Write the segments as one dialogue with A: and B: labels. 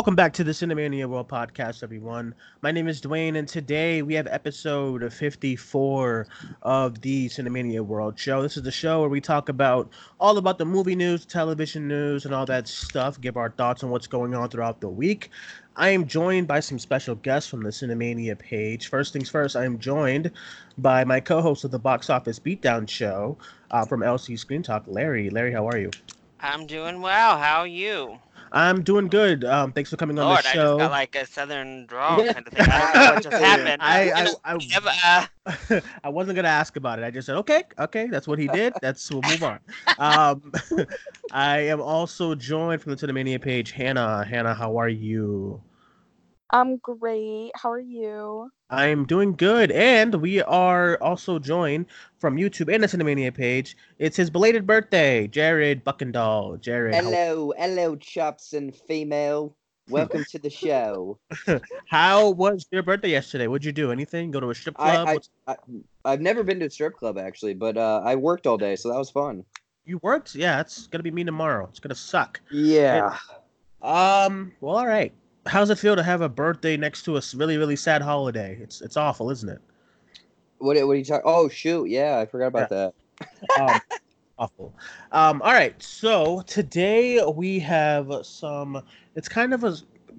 A: Welcome back to the Cinemania World Podcast, everyone. My name is Duane, and today we have episode 54 of the Cinemania World Show. This is the show where we talk about all about the movie news, television news, and all that stuff, give our thoughts on what's going on throughout the week. I am joined by some special guests from the Cinemania page. First things first, I am joined by my co host of the Box Office Beatdown Show uh, from LC Screen Talk, Larry. Larry, how are you?
B: I'm doing well. How are you?
A: I'm doing good. Um, thanks for coming on
B: Lord,
A: the
B: I
A: show.
B: just got like a southern drawl kind of thing. I don't know what just happened.
A: I, I,
B: I,
A: I, I wasn't gonna ask about it. I just said, okay, okay, that's what he did. That's we'll move on. Um, I am also joined from the Cinemania page, Hannah. Hannah, how are you?
C: I'm great. How are you?
A: I'm doing good, and we are also joined from YouTube and the Cinemania page. It's his belated birthday, Jared Buckendall. Jared, how-
D: Hello, hello, chops and female. Welcome to the show.
A: how was your birthday yesterday? What'd you do? Anything? Go to a strip club?
D: I, I, I, I've never been to a strip club actually, but uh, I worked all day, so that was fun.
A: you worked? Yeah, it's gonna be me tomorrow. It's gonna suck.
D: Yeah.
A: Um. Well, all right. How's it feel to have a birthday next to a really, really sad holiday? It's it's awful, isn't it?
D: What, what are you talking? Oh shoot, yeah, I forgot about that.
A: Um, awful. Um. All right. So today we have some. It's kind of a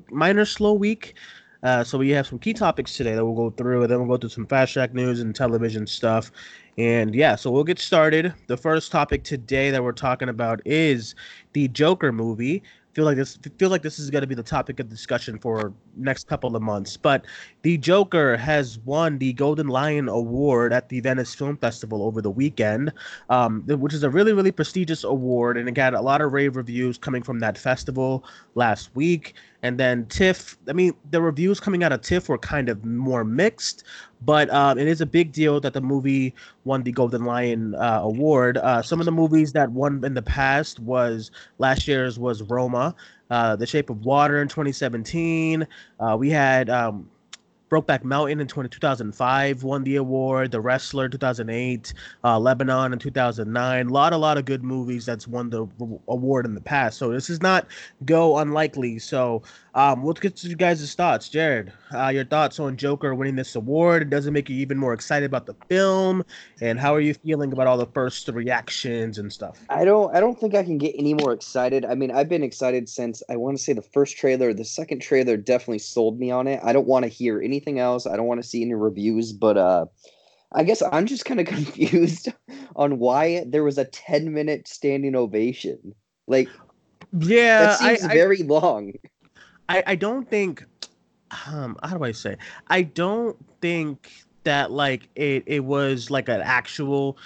A: minor slow week. Uh, so we have some key topics today that we'll go through, and then we'll go through some fast track news and television stuff. And yeah, so we'll get started. The first topic today that we're talking about is the Joker movie. Feel like this feel like this is going to be the topic of discussion for next couple of months. But the Joker has won the Golden Lion Award at the Venice Film Festival over the weekend, um, which is a really really prestigious award, and it got a lot of rave reviews coming from that festival last week. And then TIFF, I mean, the reviews coming out of TIFF were kind of more mixed, but um, it is a big deal that the movie won the Golden Lion uh, Award. Uh, some of the movies that won in the past was last year's was Roma, uh, The Shape of Water in 2017. Uh, we had um, Brokeback Mountain in 20, 2005 won the award. The Wrestler 2008, uh, Lebanon in 2009. A lot, a lot of good movies that's won the award in the past. So this is not go unlikely. So um, let's get to you guys' thoughts. Jared, uh, your thoughts on Joker winning this award? Does it make you even more excited about the film? And how are you feeling about all the first reactions and stuff?
D: I don't, I don't think I can get any more excited. I mean, I've been excited since I want to say the first trailer. The second trailer definitely sold me on it. I don't want to hear anything else. I don't want to see any reviews, but uh, I guess I'm just kind of confused on why there was a 10 minute standing ovation. Like
A: Yeah,
D: that seems
A: I,
D: very long.
A: I, I don't think um how do I say I don't think that like it it was like an actual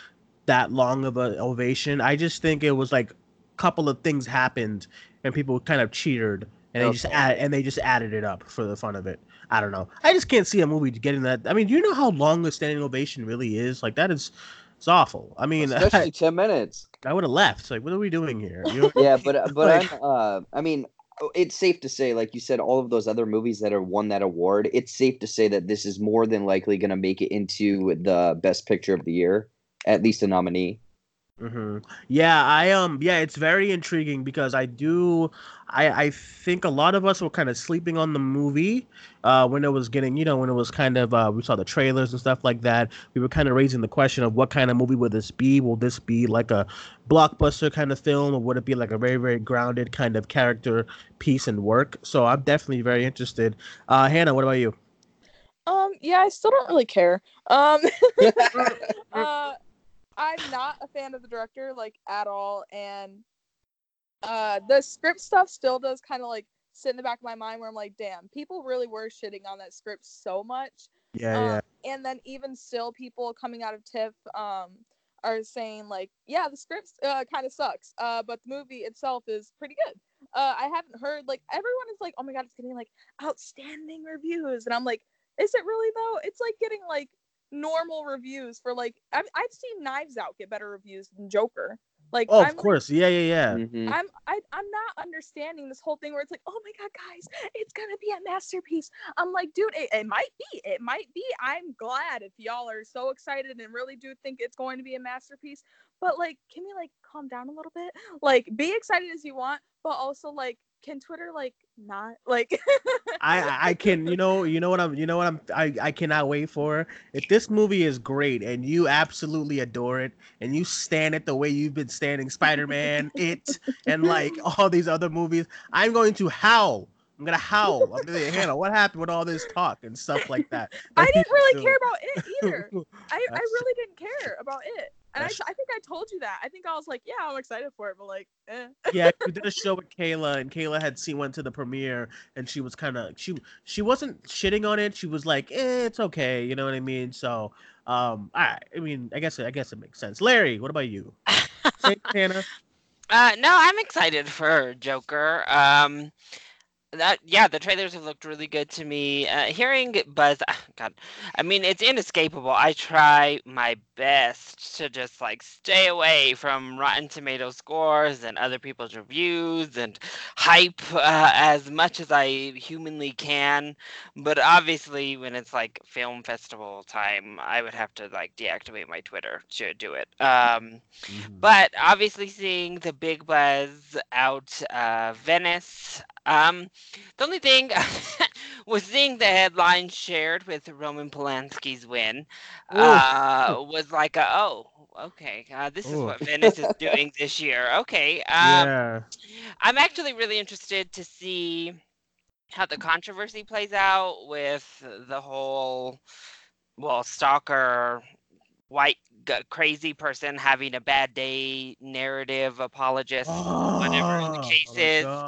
A: that long of an ovation. I just think it was like a couple of things happened and people kind of cheered and they just add and they just added it up for the fun of it. I don't know. I just can't see a movie getting that. I mean, do you know how long a standing ovation really is? Like that is it's awful. I mean,
D: Especially
A: I,
D: 10 minutes.
A: I would have left. Like, what are we doing here? You
D: yeah, but but
A: Like-
D: I'm uh I mean Oh, it's safe to say like you said all of those other movies that have won that award, it's safe to say that this is more than likely going to make it into the best picture of the year, at least a nominee.
A: Hmm Yeah, I um yeah, it's very intriguing because I do I I think a lot of us were kind of sleeping on the movie uh when it was getting, you know, when it was kind of uh we saw the trailers and stuff like that. We were kind of raising the question of what kind of movie would this be? Will this be like a blockbuster kind of film or would it be like a very very grounded kind of character piece and work? So I'm definitely very interested. Uh Hannah, what about you?
C: Um, yeah, I still don't really care. Um, uh, I'm not a fan of the director like at all, and uh, the script stuff still does kind of like sit in the back of my mind where I'm like, damn, people really were shitting on that script so much.
A: Yeah,
C: Um,
A: yeah.
C: and then even still, people coming out of TIFF um, are saying like, yeah, the script uh, kind of sucks, uh, but the movie itself is pretty good. Uh, I haven't heard like everyone is like, oh my god, it's getting like outstanding reviews, and I'm like, is it really though? It's like getting like normal reviews for like I've, I've seen Knives Out get better reviews than Joker. Like,
A: Oh,
C: I'm
A: of course. Yeah, yeah, yeah.
D: Mhm.
C: I'm I, I'm not understanding this whole thing where it's like, oh my god, guys, it's gonna be a masterpiece. I'm like, dude, it, it might be, it might be. I'm glad if y'all are so excited and really do think it's going to be a masterpiece. but like, can we like calm down a little bit? Like, be excited as you want, but also like, can Twitter like not like?
A: I I can you know you know what I'm you know what I'm I I cannot wait for if this movie is great and you absolutely adore it and you stand it the way you've been standing Spider Man it and like all these other movies I'm going to howl I'm gonna howl. I'm gonna say, Hannah, what happened with all this talk and stuff like that?
C: I didn't really
A: do.
C: care about it either. I, I really didn't care about it. And I, I think I told you that. I think I was like, yeah, I'm excited for it, but like, eh.
A: yeah, we did a show with Kayla, and Kayla had seen went to the premiere, and she was kind of she she wasn't shitting on it. She was like, eh, it's okay, you know what I mean? So, um, I I mean, I guess I guess it makes sense. Larry, what about you? Same, Hannah.
B: Uh, no, I'm excited for Joker. Um, that yeah, the trailers have looked really good to me. Uh, hearing buzz, ah, God, I mean it's inescapable. I try my best to just like stay away from Rotten Tomato scores and other people's reviews and hype uh, as much as I humanly can. But obviously, when it's like film festival time, I would have to like deactivate my Twitter to do it. Um, but obviously seeing the big buzz out uh, Venice. Um, the only thing was seeing the headline shared with Roman Polanski's win uh, was like, a, oh, okay, uh, this is what Venice is doing this year. Okay, um,
A: yeah,
B: I'm actually really interested to see how the controversy plays out with the whole, well, stalker, white g- crazy person having a bad day narrative apologist. whatever the
A: Oh,
B: case
A: my
B: is.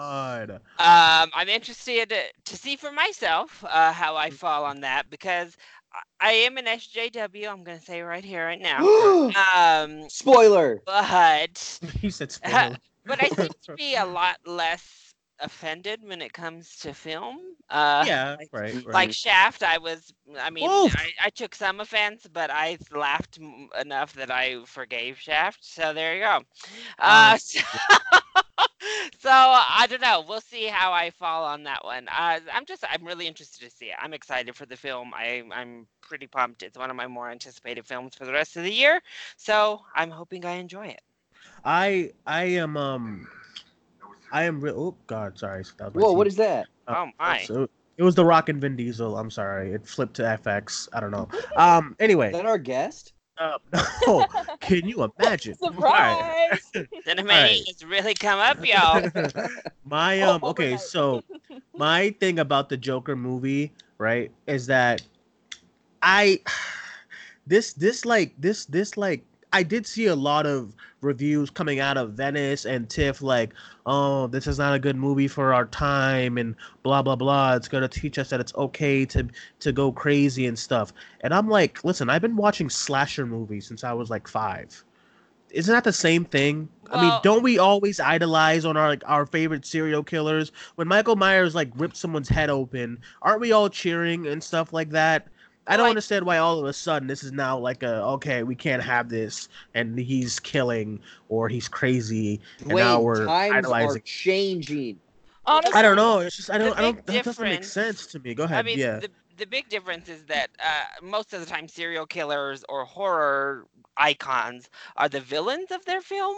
B: Um, I'm interested to see for myself uh, how I fall on that because I- I am an SJW. I'm going to say right here, right now. Um,
D: Spoiler.
B: but
A: He said spoiler.
B: but I seem to be a lot less offended when it comes to film. Uh,
A: yeah,
B: like,
A: right, right.
B: like Shaft, I was. I mean, I, I took some offense, but I laughed m- enough that I forgave Shaft. So there you go. Uh,
A: Um,
B: so, so I don't know. We'll see how I fall on that one. Uh, I'm just. I'm really interested to see it. I'm excited for the film. I, I'm pretty pumped. It's one of my more anticipated films for the rest of the year. So I'm hoping I enjoy it.
A: I I am um I am real. Oh God, sorry. That
D: Whoa, what
A: TV.
D: is that?
A: Uh,
B: Oh my.
A: So it was The Rock and Vin Diesel. I'm sorry, it flipped to FX. I don't know. Um. Anyway,
D: Is that our guest?
A: uh, no, can you imagine? All right.
C: Surprise!
B: Cinema
A: Alright.
B: has really come up, y'all.
A: my um. Okay, so my thing about the Joker movie, right, is that I this this like this this like I did see a lot of reviews coming out of Venice and TIFF like, oh, this is not a good movie for our time and blah blah blah. It's gonna teach us that it's okay to to go crazy and stuff. And I'm like, listen, I've been watching slasher movies since I was like five. Isn't that the same thing? I mean, don't we always idolize on our like our favorite serial killers? When Michael Myers like ripped someone's head open, aren't we all cheering and stuff like that? I don't
B: Like-
A: understand why all of a sudden this is now like a okay, we can't have this, and he's killing or he's crazy, and
D: Wait,
A: now we're
D: times are changing.
C: Honestly,
A: I don't know. It's just I don't. I don't. That doesn't make sense to me. Go ahead.
B: I mean,
A: yeah.
B: the, the big difference is that uh, most of the time serial killers or horror icons are the villains of their film.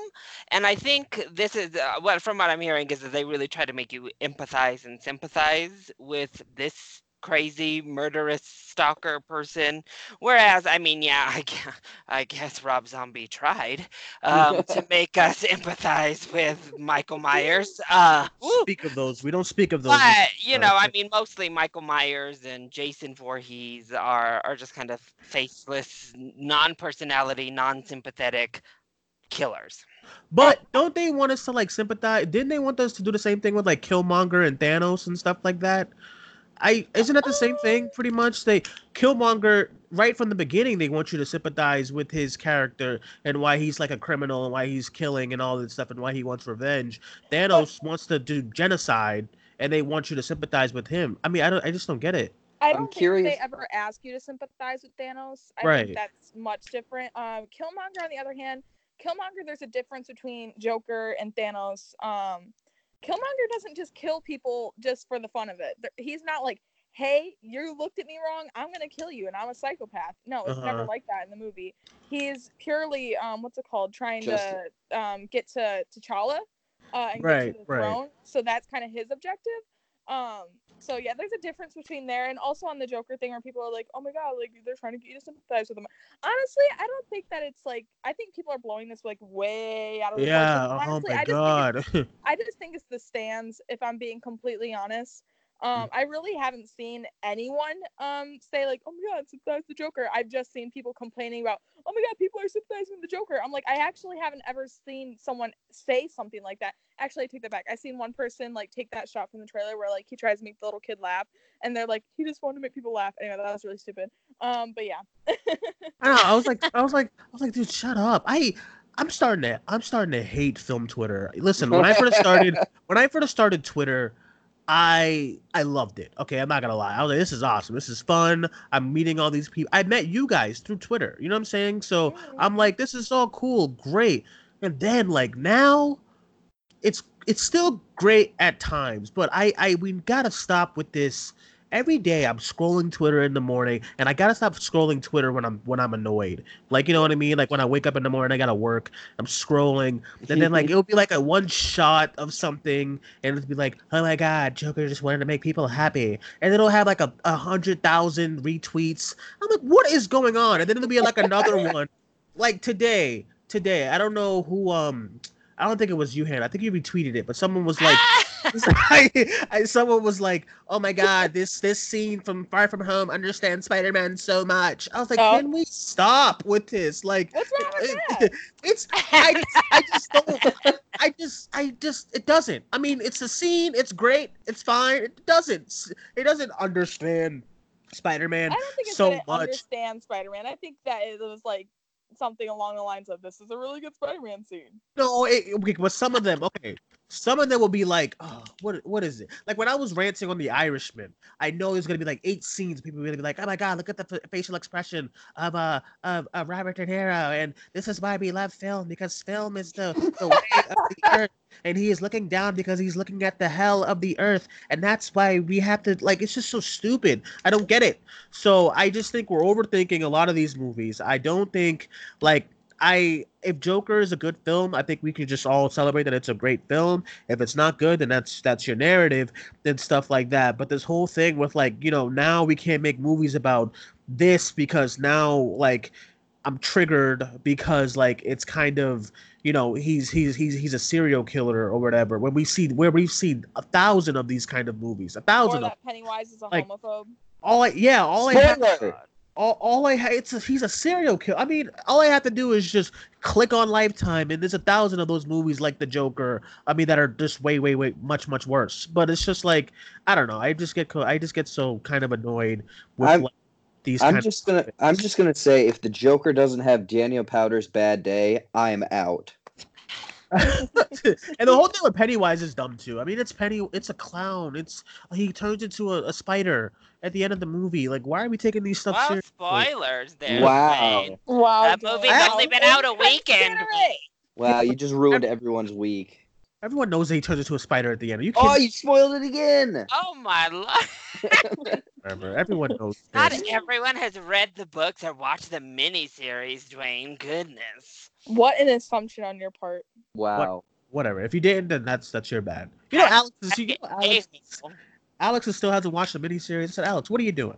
B: And I think this is, uh, what from what I'm hearing, is that they really try to make you empathize and sympathize with this crazy murderous stalker person whereas i mean yeah i guess, I guess rob zombie tried um, to make us empathize with michael myers uh
A: speak of those. We don't speak of those.
B: But you
A: uh,
B: know, I mean, mostly Michael Myers and Jason Voorhees are are just kind of faceless, non-personality, non-sympathetic killers.
A: But don't they want us to like sympathize? Didn't they want us to do the same thing with like Killmonger and Thanos and stuff like that? I isn't that the same thing pretty much? They Killmonger right from the beginning they want you to sympathize with his character and why he's like a criminal and why he's killing and all this stuff and why he wants revenge. Thanos wants to do genocide and they want you to sympathize with him. I mean, I don't I just don't get it.
C: I
D: I'm
C: don't think
D: curious-
C: they ever ask you to sympathize with Thanos. I
A: Right.
C: think that's much different. Um, Killmonger, on the other hand, Killmonger, there's a difference between Joker and Thanos. Um, Killmonger doesn't just kill people just for the fun of it. He's not like hey, you looked at me wrong. I'm gonna kill you, and I'm a psychopath. No, it's never
A: Uh-huh.
C: like that in the movie. He's purely um, what's it called? Trying
D: Just-
C: to um get to T'Challa, uh, and
A: Right,
C: get to the
A: right.
C: throne. So that's kind of his objective. Um, so yeah, there's a difference between there and also on the Joker thing where people are like, oh my god, like they're trying to get you to sympathize with them. Honestly, I don't think that it's like I think people are blowing this like way out of the
A: Yeah.
C: proportion.
A: Oh my
C: I just
A: god.
C: I just think it's the stands, if I'm being completely honest. Um, I really haven't seen anyone um say like, "Oh my God, sympathize the Joker." I've just seen people complaining about, "Oh my God, people are sympathizing with the Joker." I'm like, I actually haven't ever seen someone say something like that. Actually, I take that back. I've seen one person like take that shot from the trailer where like he tries to make the little kid laugh, and they're like, "He just wanted to make people laugh." Anyway, that was really stupid. Um, but yeah.
A: I know. I was like, I was like, I was like, dude, shut up. I, I'm starting to, I'm starting to hate film Twitter. Listen, when I first started, when I first started Twitter, I, I loved it. Okay, I'm not gonna lie. I was like, this is awesome. This is fun. I'm meeting all these people. I met you guys through Twitter. You know what I'm saying? So I'm like, this is all cool, great. And then like now, it's it's still great at times, but I I we gotta stop with this. Every day I'm scrolling Twitter in the morning, and I gotta stop scrolling Twitter when I'm when I'm annoyed. Like you know what I mean? Like when I wake up in the morning, I gotta work. I'm scrolling, and then like it'll be like a one shot of something, and it'll be like, oh my god, Joker just wanted to make people happy, and it'll have like a, a hundred thousand retweets. I'm like, what is going on? And then it'll be like another one, like today. Today, I don't know who. Um, I don't think it was you, Han. I think you retweeted it, but someone was like, someone was like, "Oh my god, this this scene from Far From Home understands Spider-Man so much." I was like,
C: Oh.
A: "Can we stop with this?" Like,
C: What's wrong with
A: it-
C: that?
A: it's I, just- I just don't. I just, I just, it doesn't. I mean, it's a scene. It's great. It's fine. It doesn't. It doesn't understand Spider-Man
C: I don't think it's
A: so much.
C: understands Spider-Man. I think that it was like something along the lines of this is a really good Spider-Man scene.
A: No, it, okay, but some of them, okay, some of them will be like, oh, what, what is it? Like when I was ranting on The Irishman, I know there's gonna be like eight scenes. People are gonna be like, oh my god, look at the facial expression of uh of, of Robert De Niro, and this is why we love film because film is the the way of the earth, and he is looking down because he's looking at the hell of the earth, and that's why we have to like. It's just so stupid. I don't get it. So I just think we're overthinking a lot of these movies. I don't think like I if Joker is a good film, I think we can just all celebrate that it's a great film. If it's not good, then that's that's your narrative and stuff like that. But this whole thing with like, you know, now we can't make movies about this because now like I'm triggered because like it's kind of you know he's he's he's he's a serial killer or whatever. When we see where we've seen a thousand of these kind of movies, a
C: Or
A: thousand of
C: that Pennywise is a
A: like,
C: homophobe.
A: all I yeah all I have all, all I ha- it's a, he's a serial killer. I mean, all I have to do is just click on Lifetime, and there's a thousand of those movies like The Joker. I mean, that are just way, way, way much, much worse. But it's just like I don't know. I just get co- I just get so kind of annoyed with
D: I'm-
A: like, these.
D: I'm just gonna I'm just gonna say if the Joker doesn't have Daniel Powder's bad day, I'm out.
A: And the whole thing with Pennywise is dumb too. I mean, it's Penny. It's a clown. It's he turns into a, a spider at the end of the movie. Like, why are we taking these stuff
B: well,
A: seriously?
B: spoilers there.
D: Wow.
B: Wayne.
C: Wow.
B: That
C: dude.
B: movie's
C: Wow.
B: only been out a weekend.
D: Wow, you just ruined everyone's week.
A: Everyone knows that he turns into a spider at the end. Are you
D: Oh, you spoiled it again.
B: Oh my lord!
A: Remember, everyone knows.
B: Not
A: this.
B: everyone has read the books or watched the miniseries, Duane. Goodness.
C: What an assumption on your part.
D: Wow.
A: Whatever. If you didn't, then that's that's your bad. You know, Alex is you know, Alex. Alex is still hasn't watched the miniseries. I said, Alex, what are you doing?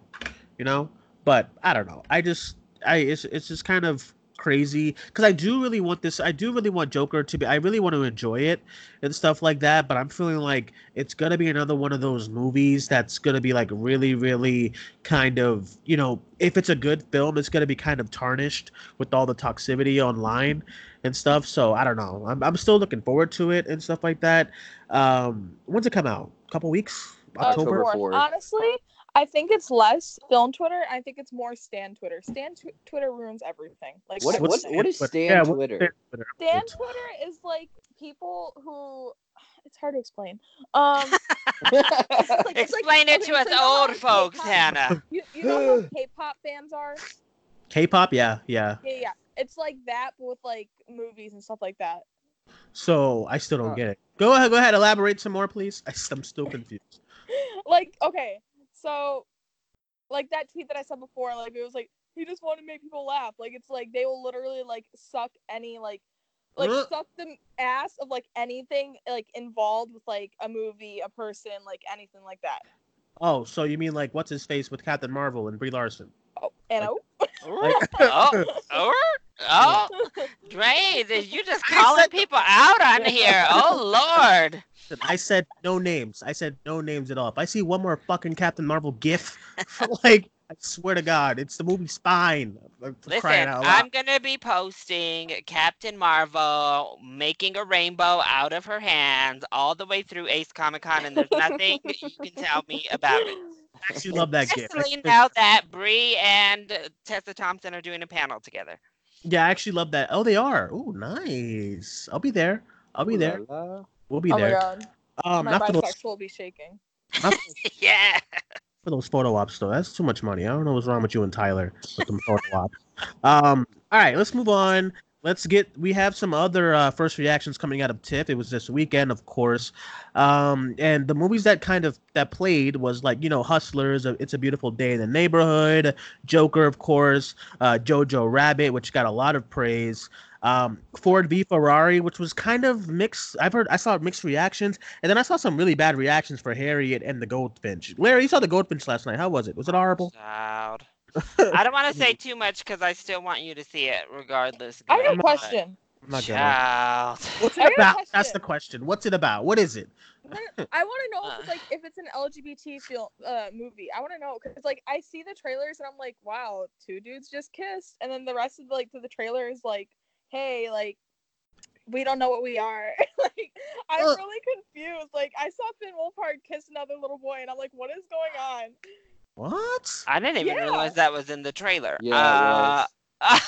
A: You know, but I don't know. I just, I it's it's just kind of crazy because I do really want this. I do really want Joker to be. I really want to enjoy it and stuff like that. But I'm feeling like it's gonna be another one of those movies that's gonna be like really, really kind of you know, if it's a good film, it's gonna be kind of tarnished with all the toxicity online and stuff. So I don't know. I'm I'm still looking forward to it and stuff like that. Um, when's it come out? A couple weeks.
D: October
C: fourth.
D: 4th.
C: Honestly, I think it's less film Twitter. I think it's more Stan Twitter. Stan tw- Twitter ruins everything. Like
D: What- what- what is Stan
A: Yeah,
D: Twitter?
A: Stan Twitter?
C: Stan Twitter is like people who. It's hard to explain. Um, it's like- it's like-
B: Explain it
C: okay,
B: to us
C: so you know
B: old folks,
C: K-pop-
B: Hannah.
C: You, you know how K-pop fans are?
A: K-pop, yeah, yeah.
C: Yeah, yeah. It's like that, but with like movies and stuff like that.
A: So I still don't
D: Huh.
A: get it. Go ahead, go ahead. Elaborate some more, please. I, am still confused.
C: like okay So, like that tweet that I said before, like it was like he just wanted to make people laugh. Like it's like they will literally like suck any like like
A: Uh.
C: suck the ass of like anything like involved with like a movie, a person, like anything like that.
A: Oh, so you mean like what's his face with Captain Marvel and Brie Larson?
C: Oh, and oh,
A: Like-
B: oh, oh, oh, Dre, did you just calling people out on here? Oh Lord.
A: I said no names. I said no names at all. If I see one more fucking Captain Marvel gif, like I swear to God, it's the movie Spine.
B: Listen. I'm gonna be posting Captain Marvel making a rainbow out of her hands all the way through Ace Comic Con, and there's nothing you can tell me about it.
A: I actually love that gif.
B: Especially now that Brie and Tessa Thompson are doing a panel together.
A: Yeah, I actually love that. Oh, they are. Oh, nice. I'll be there. I'll be there.
D: Ooh la la.
A: We'll be
C: oh my
A: there.
C: god,
A: Um,
C: my
A: not for those,
C: bisexual will be shaking.
A: not
B: yeah.
A: for those photo ops though. That's too much money. I don't know what's wrong with you and Tyler with them photo ops. Um, all right, let's move on. Let's get. We have some other uh, first reactions coming out of TIFF. It was this weekend, of course, um, and the movies that kind of that played was like you know Hustlers, uh, It's a Beautiful Day in the Neighborhood, Joker, of course, uh, Jojo Rabbit, which got a lot of praise. Um, Ford v Ferrari, which was kind of mixed. I've heard I saw mixed reactions, and then I saw some really bad reactions for Harriet and the Goldfinch. Larry, you saw the Goldfinch last night. How was it? Was it horrible?
B: Child. I don't want to say too much because I still want you to see it regardless.
C: I got
B: girl,
C: a question.
A: I'm not.
B: Child.
A: What's it about? That's the question. What's it about? What is it?
C: I want to know if
B: Uh.
C: it's like if it's an LGBT feel, uh movie. I want to know because like I see the trailers and I'm like, wow, two dudes just kissed, and then the rest of like the trailer is like, hey, like we don't know what we are. like I'm
A: Ugh.
C: really confused. Like I saw Finn Wolfhard kiss another little boy, and I'm like, what is going on?
A: What?
B: I didn't even
C: Yeah.
B: realize that was in the trailer.
D: Yeah,
B: Uh,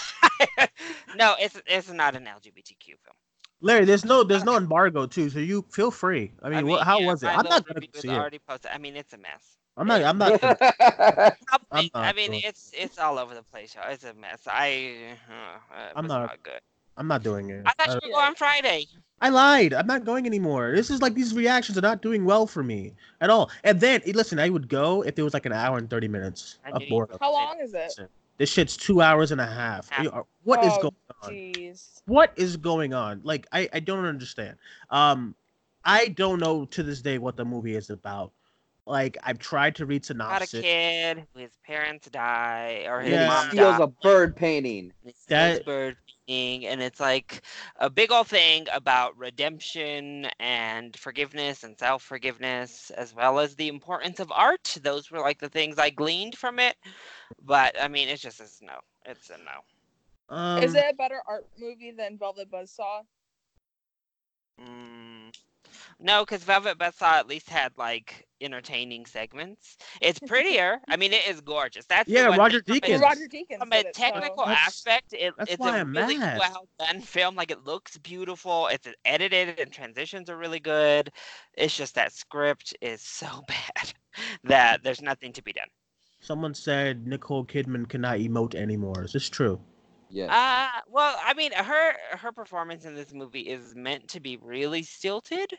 B: no, it's it's not an LGBTQ film.
A: Larry, there's no there's no embargo too, so you feel free. I mean, what, how
B: yeah,
A: was it? I'm not gonna
B: review is
A: see it.
B: already posted. I mean, it's a mess.
A: I'm not. I'm not. I'm
B: I mean,
A: doing-
B: it's it's all over the place. y'all. It's a mess. I. Uh, it
A: I'm
B: was
A: not-
B: not good.
A: I'm not doing it.
B: I thought you
A: Uh,
B: were going on Friday.
A: I lied. I'm not going anymore. This is like these reactions are not doing well for me at all. And then eh, listen, I would go if it was like an hour and thirty minutes
B: I
A: of
B: knew
A: boredom.
C: How long is it?
A: This shit's two hours and a half.
B: Half.
A: You are- What is
C: Oh,
A: going on?
C: Jeez.
A: What is going on? Like I, I don't understand. Um, I don't know to this day what the movie is about. Like I've tried to read
B: About a kid whose parents die or his
A: Yeah.
D: he
B: mom
D: steals
B: died.
D: a bird painting.
B: and
A: That-
B: this bird thing, and it's like a big old thing about redemption and forgiveness and self forgiveness, as well as the importance of art. Those were like the things I gleaned from it. But I mean, it's just it's no, it's a no.
A: Um,
C: is it a better art movie than Velvet Buzzsaw?
B: Mm, no, because Velvet Buzzsaw at least had like entertaining segments. It's prettier. I mean, it is gorgeous. That's
A: Yeah, Roger
B: thing from a-
A: Deakins.
C: Roger Deakins.
B: from
C: did
B: a
C: it, so-
B: technical
A: That's-
B: aspect, it,
A: that's
B: it's
A: why
B: a
A: I'm
B: really
A: mad.
B: well done film. Like it looks beautiful. It's edited and transitions are really good. It's just that script is so bad that there's nothing to be done.
A: Someone said Nicole Kidman cannot emote anymore. Is this true?
D: Yes.
B: Uh, well, I mean, her her performance in this movie is meant to be really stilted.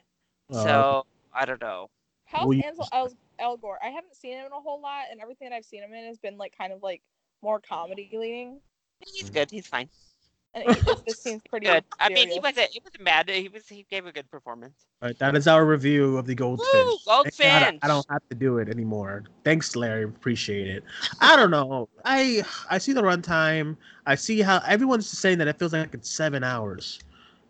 A: Uh,
B: so I don't know.
C: How's
A: Will you-
C: Ansel El, Elgort? I haven't seen him in a whole lot, and everything that I've seen him in has been like kind of like more comedy leaning.
B: He's good. He's fine.
C: And it, this, this seems pretty
B: Good. I mean, he wasn't. He wasn't bad. He was. He gave a good performance.
A: All right, that is our review of the Goldfinch.
B: Woo,
A: Thank God I-
B: Goldfinch.
A: I don't have to do it anymore. Thanks, Larry. Appreciate it. I don't know. I I see the runtime. I see how everyone's saying that it feels like it's seven hours,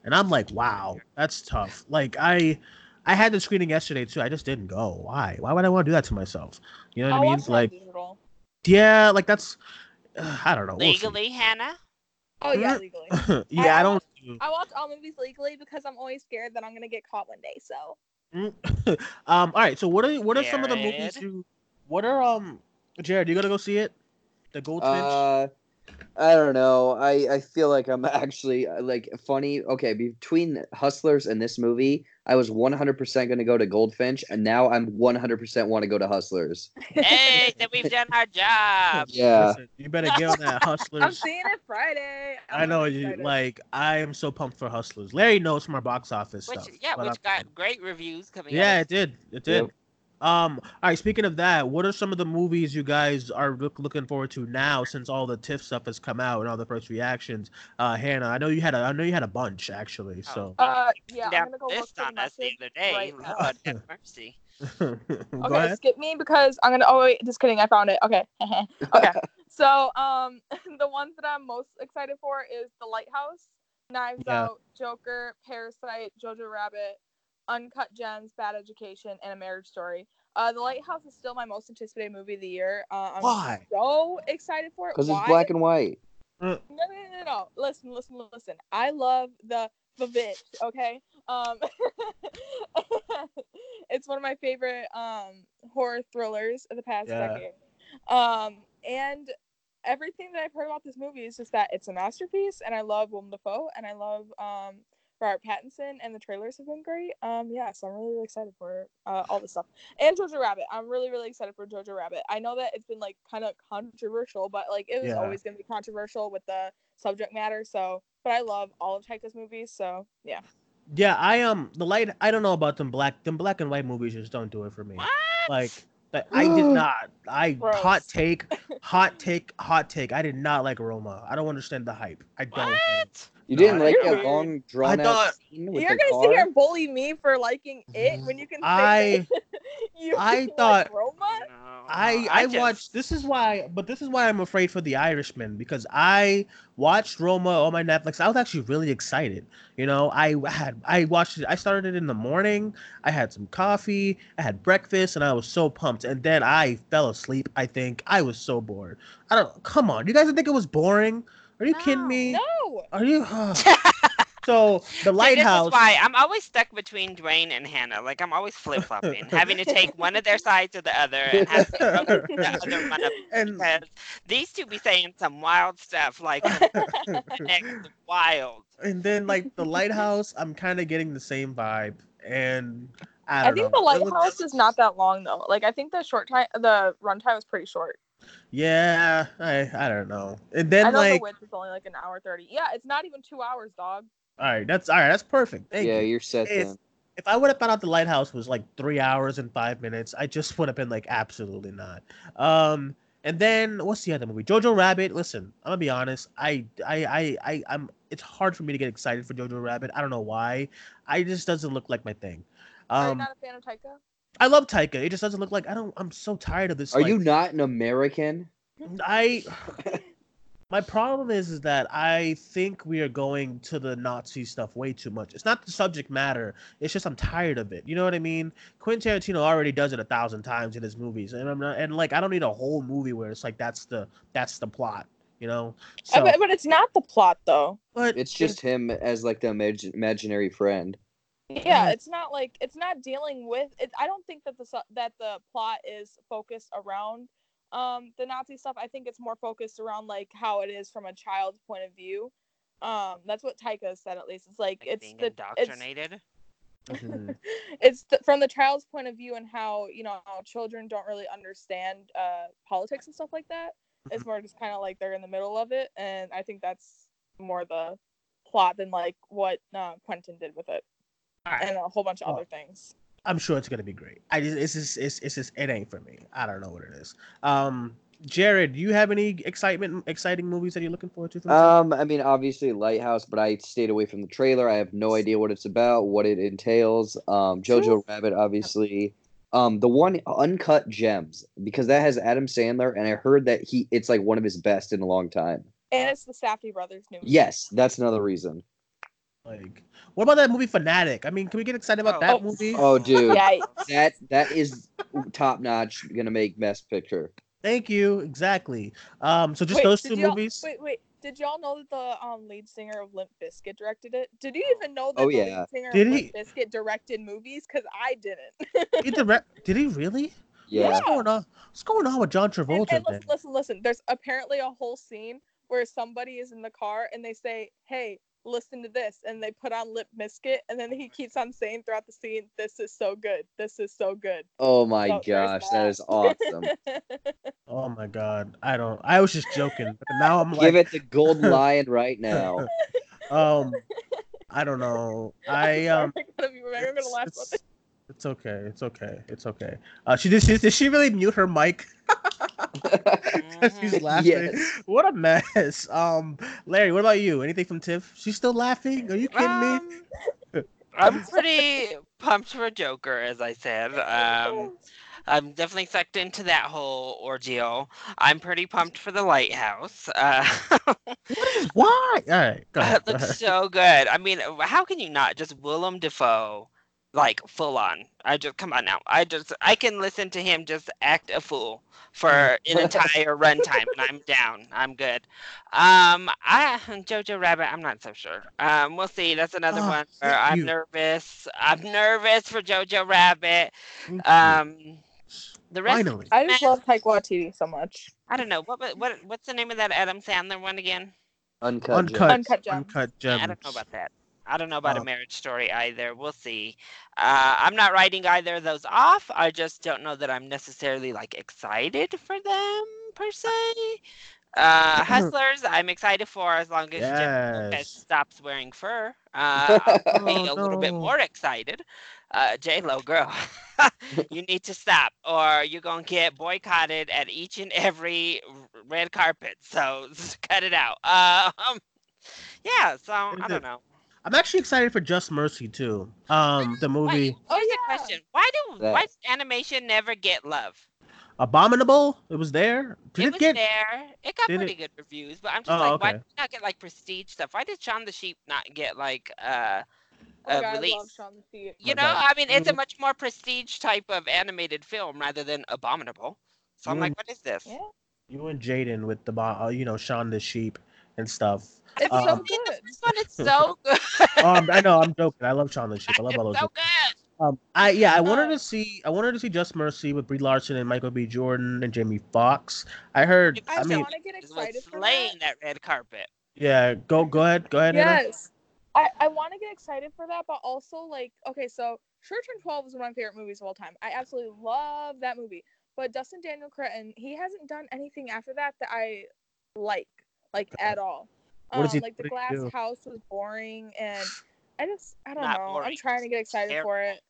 A: and I'm like, wow, that's tough. Like I, I had the screening yesterday too. I just didn't go. Why? Why would I want to do that to myself? You know what
C: I'll
A: I mean?
C: watch it on
A: Like, yeah, like that's. Uh, I don't know. We'll.
B: Legally, Hannah.
C: Oh yeah,
A: Mhm.
C: legally.
A: yeah, I
C: I
A: don't.
C: I watch all movies legally because I'm always scared that I'm gonna get caught one day. So
A: um. All right. So what are what are some of the movies you? What are um? Jared, you gonna go see it? The Goldfinch.
D: Uh, I don't know. I I feel like I'm actually uh, like funny. Okay, between Hustlers and this movie, I was 100% going to go to Goldfinch, and now I'm 100% want to go to Hustlers.
B: Hey, then we've done our job.
D: Yeah.
A: Listen, you better get on that Hustlers.
C: I'm seeing it Friday.
A: I
C: I'm
A: know
C: really
A: you like. I am so pumped for Hustlers. Larry knows from our box office
B: Which
A: stuff.
B: yeah, which
A: I'm-
B: got great reviews coming.
A: Yeah,
B: out
A: it did. It did.
D: Yep.
A: Um, all right. Speaking of that, what are some of the movies you guys are look, looking forward to now since all the TIFF stuff has come out and all the first reactions? Uh, Hannah, I know you had a, I know you had a bunch actually. So
C: Uh, yeah,
B: Down
C: I'm gonna go look
B: this
C: for the
B: on us the other day.
C: right now.
B: Lord have mercy.
A: go
C: Okay,
A: ahead.
C: skip me because I'm gonna. Oh wait, just kidding. I found it. Okay. okay. So um, the ones that I'm most excited for is The Lighthouse, Knives
A: Yeah.
C: Out, Joker, Parasite, Jojo Rabbit, Uncut Gems, Bad Education, and A Marriage Story. Uh, The Lighthouse is still my most anticipated movie of the year. Uh, I'm
A: Why?
C: so excited for it.
D: Because it's
C: Why?
D: black and white.
C: No, no, no, no, no. Listen, listen, listen. I love the the bitch. Okay. Um, it's one of my favorite um horror thrillers of the past
A: Yeah.
C: decade. Um, and everything that I've heard about this movie is just that it's a masterpiece, and I love Willem Dafoe, and I love um Robert Pattinson, and the trailers have been great. Um, yeah, so I'm really, really excited for uh, all this stuff. And Jojo Rabbit. I'm really, really excited for Jojo Rabbit. I know that it's been like kind of controversial, but like it was
A: Yeah.
C: always gonna be controversial with the subject matter. So, but I love all of Taika's movies. So yeah.
A: Yeah, I um the light. I don't know about them black. Them black and white movies just don't do it for me.
B: What?
A: Like that, I did not. I
C: Gross.
A: hot take, hot take, hot take. I did not like Roma. I don't understand the hype. I don't. get it.
B: What?
D: You didn't
A: I-
D: like
C: You're
D: that
C: weird.
D: long drawn out
A: thought-
D: scene with
C: You're
D: the
C: gonna
D: car?
C: sit here and bully me for liking it when you can say
A: I-
C: you
A: I
C: like
A: thought-
C: Roma.
B: No,
A: I
B: no,
A: I
B: just-
A: watched. This is why, but this is why I'm afraid for the Irishman because I watched Roma on my Netflix. I was actually really excited. You know, I had I watched it. I started it in the morning. I had some coffee. I had breakfast, and I was so pumped. And then I fell asleep. I think I was so bored. I don't. Come on, you guys think it was boring? Are you kidding me?
C: No.
A: Are you? so the
B: See, This
A: lighthouse.
B: is why I'm always stuck between Duane and Hannah. Like I'm always flip flopping, having to take one of their sides or the other, and have to throw the other one up
A: and
B: because these two be saying some wild stuff. Like next wild.
A: and then like the lighthouse, I'm kind of getting the same vibe, and I
C: I,
A: don't
C: think
A: know.
C: the
A: It looks-
C: lighthouse is not that long though. Like I think the short time, the runtime is pretty short.
A: Yeah, I I don't know. And
C: I
A: then
C: know
A: like,
C: the width is only like an hour thirty. Yeah, it's not even two hours, dog.
A: all right, that's all right. That's perfect. Thank
D: yeah,
A: you.
D: you're set
A: It's-
D: then.
A: If I would have found out the lighthouse was like three hours and five minutes, I just would have been like, absolutely not. Um, and then what's the other movie? Jojo Rabbit. Listen, I'm gonna be honest. I I I I I'm. It's hard for me to get excited for Jojo Rabbit. I don't know why. I just doesn't look like my thing.
C: Are you
A: Um,
C: not a fan of Taika?
A: I love Taika. It just doesn't look like I don't. I'm so tired of this.
D: Are
A: like,
D: you not an American?
A: I my problem is is that I think we are going to the Nazi stuff way too much. It's not the subject matter. It's just I'm tired of it. You know what I mean? Quentin Tarantino already does it a thousand times in his movies, and I'm not, and like I don't need a whole movie where it's like that's the that's the plot. You know? So,
C: but, but it's not the plot though.
A: but
D: It's just him as like the imag- imaginary friend.
C: Yeah,
A: Yeah.
C: it's not like it's not dealing with it. I don't think that the that the plot is focused around um the Nazi stuff. I think it's more focused around like how it is from a child's point of view. Um, that's what Taika said at least. It's like,
B: Like
C: it's
B: being
C: the it's
B: indoctrinated.
A: Mhm.
C: it's the, from the child's point of view and how you know how children don't really understand uh politics and stuff like that. It's more just kind of like they're in the middle of it, and I think that's more the plot than like what uh, Quentin did with it
B: All right.
C: and a whole bunch of
A: Oh.
C: other things.
A: I'm sure it's gonna be great. I just it's just it's, it's just it ain't for me. I don't know what it is. Um, Jared, do you have any excitement exciting movies that you're looking forward to? From this year?
D: Um, I mean, obviously Lighthouse, but I stayed away from the trailer. I have no idea what it's about, what it entails. Um, Jojo Rabbit, obviously. Um, the one Uncut Gems because that has Adam Sandler, and I heard that he it's like one of his best in a long time.
C: And it's the Safdie brothers new. movie.
D: Yes, that's another reason.
A: Like, what about that movie Fanatic? I mean, can we get excited about
B: Oh.
A: that
C: Oh.
A: movie?
D: Oh, dude,
C: Yeah.
D: that that is top notch. Gonna make best picture.
A: Thank you. Exactly. Um, so just
C: Wait,
A: those two movies.
C: Wait, wait. Did y'all know that the um lead singer of Limp Bizkit directed it? Did you even know that
D: Oh,
C: the
D: yeah.
C: lead singer
A: Did
C: of
A: he?
C: Limp Bizkit directed movies? Because I didn't.
A: He direct- Did he really?
D: Yeah.
A: What's going on? What's going on with John Travolta?
C: and
A: then?
C: listen, listen, listen. There's apparently a whole scene where somebody is in the car and they say, "Hey, listen to this," and they put on Limp Bizkit, and then he keeps on saying throughout the scene, "This is so good. This is so good."
D: Oh my
C: So there's
D: gosh, that is awesome.
A: Oh my god, I don't. I was just joking, but now I'm like,
D: Give it the golden lion right now.
A: um, I don't know. I um,
C: I'm gonna, be, I'm gonna laugh
A: it's. It's okay. It's okay. It's okay. Uh, she did. She, did she really mute her mic? 'Cause She's
B: Mhm.
A: laughing.
D: Yes.
A: What a mess. Um, Larry, what about you? Anything from Tiff? She's still laughing. Are you kidding me?
B: Um, I'm pretty pumped for Joker, as I said. Um, I'm definitely sucked into that whole ordeal. I'm pretty pumped for the lighthouse. Uh,
A: Why? All right. Go ahead.
B: it
A: Go
B: looks so good. I mean, how can you not just Willem Dafoe, like full on? I just come on now. I just I can listen to him just act a fool for an entire runtime, and I'm down. I'm good. Um, I Jojo Rabbit. I'm not so sure. Um, we'll see. That's another
A: Oh,
B: one where I'm
A: you.
B: nervous. I'm nervous for Jojo Rabbit. Um, the rest.
A: Finally.
C: I just love Taika Waititi so much.
B: I don't know what what what's the name of that Adam Sandler one again?
D: Uncut.
A: Uncut.
D: Gems.
C: Uncut Gems.
A: Uncut gems.
B: I don't know about that. I don't know about
A: Oh.
B: a marriage story either. We'll see. Uh, I'm not writing either of those off. I just don't know that I'm necessarily like excited for them per se. Uh, Hustlers, I'm excited for as long as Jennifer Lopez
A: Yes.
B: stops wearing fur. Uh, I'll be
A: Oh,
B: a little bit more excited. Uh, J Lo, girl, you need to stop, or you're gonna get boycotted at each and every red carpet. So cut it out. Um, yeah. So I don't know.
A: I'm actually excited for Just Mercy too. Um, the movie
B: Wait,
C: Oh,
B: here's
C: yeah.
B: a question: Why do why does animation never get love?
A: Abominable. It was there. Did
B: it
A: it,
B: was
A: get?
B: there. It got
A: did
B: pretty
A: it-
B: good reviews, but I'm just
A: Oh,
B: like, why did it not get like prestige stuff? Why did Shaun the Sheep not get like uh
C: Oh my
B: uh,
C: God, I love
B: release?
C: Shaun the Sheep.
B: You
A: Okay.
B: know, I mean, it's a
A: Mhm.
B: much more prestige type of animated film rather than Abominable. So I'm
A: Mm.
B: like, what is this?
C: Yeah.
A: You and Jaden with the, uh, you know, Shaun the Sheep and stuff.
C: It's
A: Um,
C: so
B: I mean, the
C: good.
B: first one is so good.
A: Um, I know I'm joking. I love Shaun the Sheep. I love all those.
B: so good.
A: Um, I yeah, I wanted
C: Uh,
A: to see. I wanted to see Just Mercy with Brie Larson and Michael B. Jordan and Jamie Foxx. I heard.
B: I
C: I,
A: I mean,
C: want to get excited for
B: slaying
C: that.
B: that red carpet.
A: yeah. Go go ahead. Go ahead. Hannah.
C: Yes. I, I want to get excited for that, but also like okay, so Short Term Twelve is one of my favorite movies of all time. I absolutely love that movie. But Destin Daniel Cretton, he hasn't done anything after that that I like, like at all.
A: What does
C: Um,
A: he-
C: like the Glass
A: do?
C: House was boring, and I just I don't
B: Not
C: know.
B: boring,
C: I'm trying to get excited
B: terrible.
C: for it.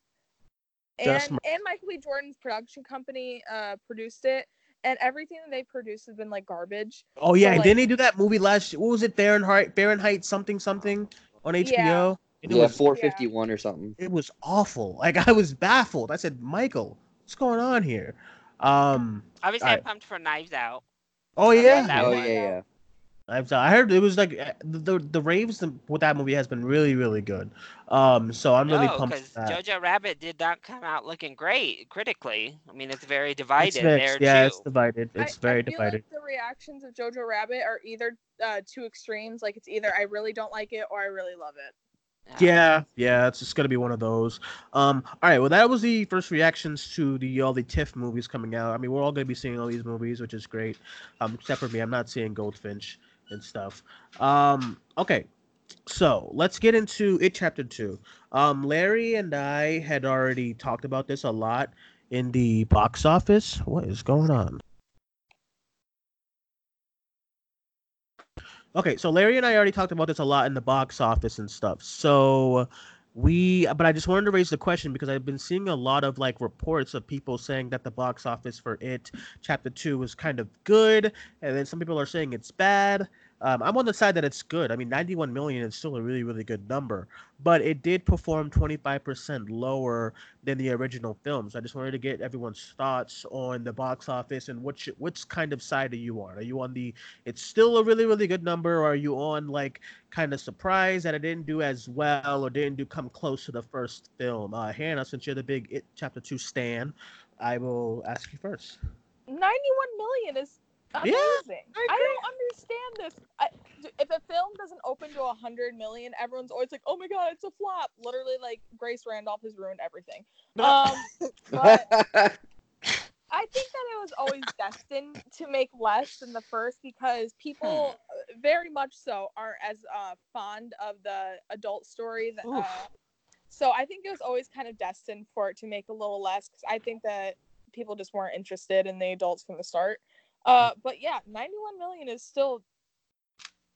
A: Just
C: And and Michael B. Jordan's production company uh produced it, and everything that they produced has been like garbage.
A: Oh yeah,
C: So, like-
A: didn't he do that movie last? What was it? Fahrenheit, Fahrenheit, something, something on HBO.
C: Yeah.
A: It
D: yeah,
A: was
D: 451 or something.
A: it was awful. Like I was baffled. I said, Michael, what's going on here? Um.
B: Obviously, I'm pumped for Knives Out.
A: Oh
B: Yeah,
A: yeah.
B: that
D: oh
B: one.
D: yeah, yeah.
A: I've I heard it was like uh, the the raves with that movie has been really really good. Um. So I'm really
B: no,
A: pumped.
B: because. Jojo Rabbit did not come out looking great critically. I mean, it's very divided
A: mixed.
B: there
A: Yeah,
B: too.
A: it's divided. It's
C: I,
A: very
C: I feel
A: divided.
C: Like the reactions of Jojo Rabbit are either uh, two extremes. Like it's either I really don't like it or I really love it.
A: Yeah, yeah, it's just gonna be one of those. Um, all right, well, that was the first reactions to the all the TIFF movies coming out. I mean, we're all gonna be seeing all these movies, which is great. Um, except for me, I'm not seeing Goldfinch and stuff. Um, okay, so let's get into it. Chapter two. Um, Larry and I had already talked about this a lot in the box office. What is going on? Okay, so Larry and I already talked about this a lot in the box office and stuff. So we, but I just wanted to raise the question because I've been seeing a lot of like reports of people saying that the box office for it, chapter two, was kind of good, and then some people are saying it's bad. Um, I'm on the side that it's good. I mean, 91 million is still a really, really good number, but it did perform 25% lower than the original film. So I just wanted to get everyone's thoughts on the box office and which which kind of side are you on? Are you on the it's still a really, really good number, or are you on like kind of surprised that it didn't do as well or didn't do come close to the first film? Uh, Hannah, since you're the big It Chapter Two stan, I will ask you first.
C: 91 million is
A: Yeah. I
C: I, don't understand this. I, if a film doesn't open to a 100 million, everyone's always like, "Oh my god, it's a flop." Literally, like Grace Randolph has ruined everything. Um, but I think that it was always destined to make less than the first because people uh, very much so aren't as uh, fond of the adult story. That, uh, so I think it was always kind of destined for it to make a little less because I think that people just weren't interested in the adults from the start. Uh, but yeah, 91 million is still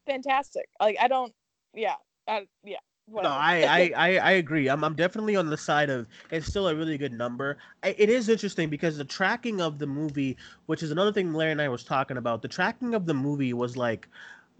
C: fantastic. Like I don't, yeah, I, yeah, whatever.
A: I, I, I, I agree. I'm, I'm definitely on the side of it's still a really good number. I, it is interesting because the tracking of the movie, which is another thing Larry and I was talking about, the tracking of the movie was like,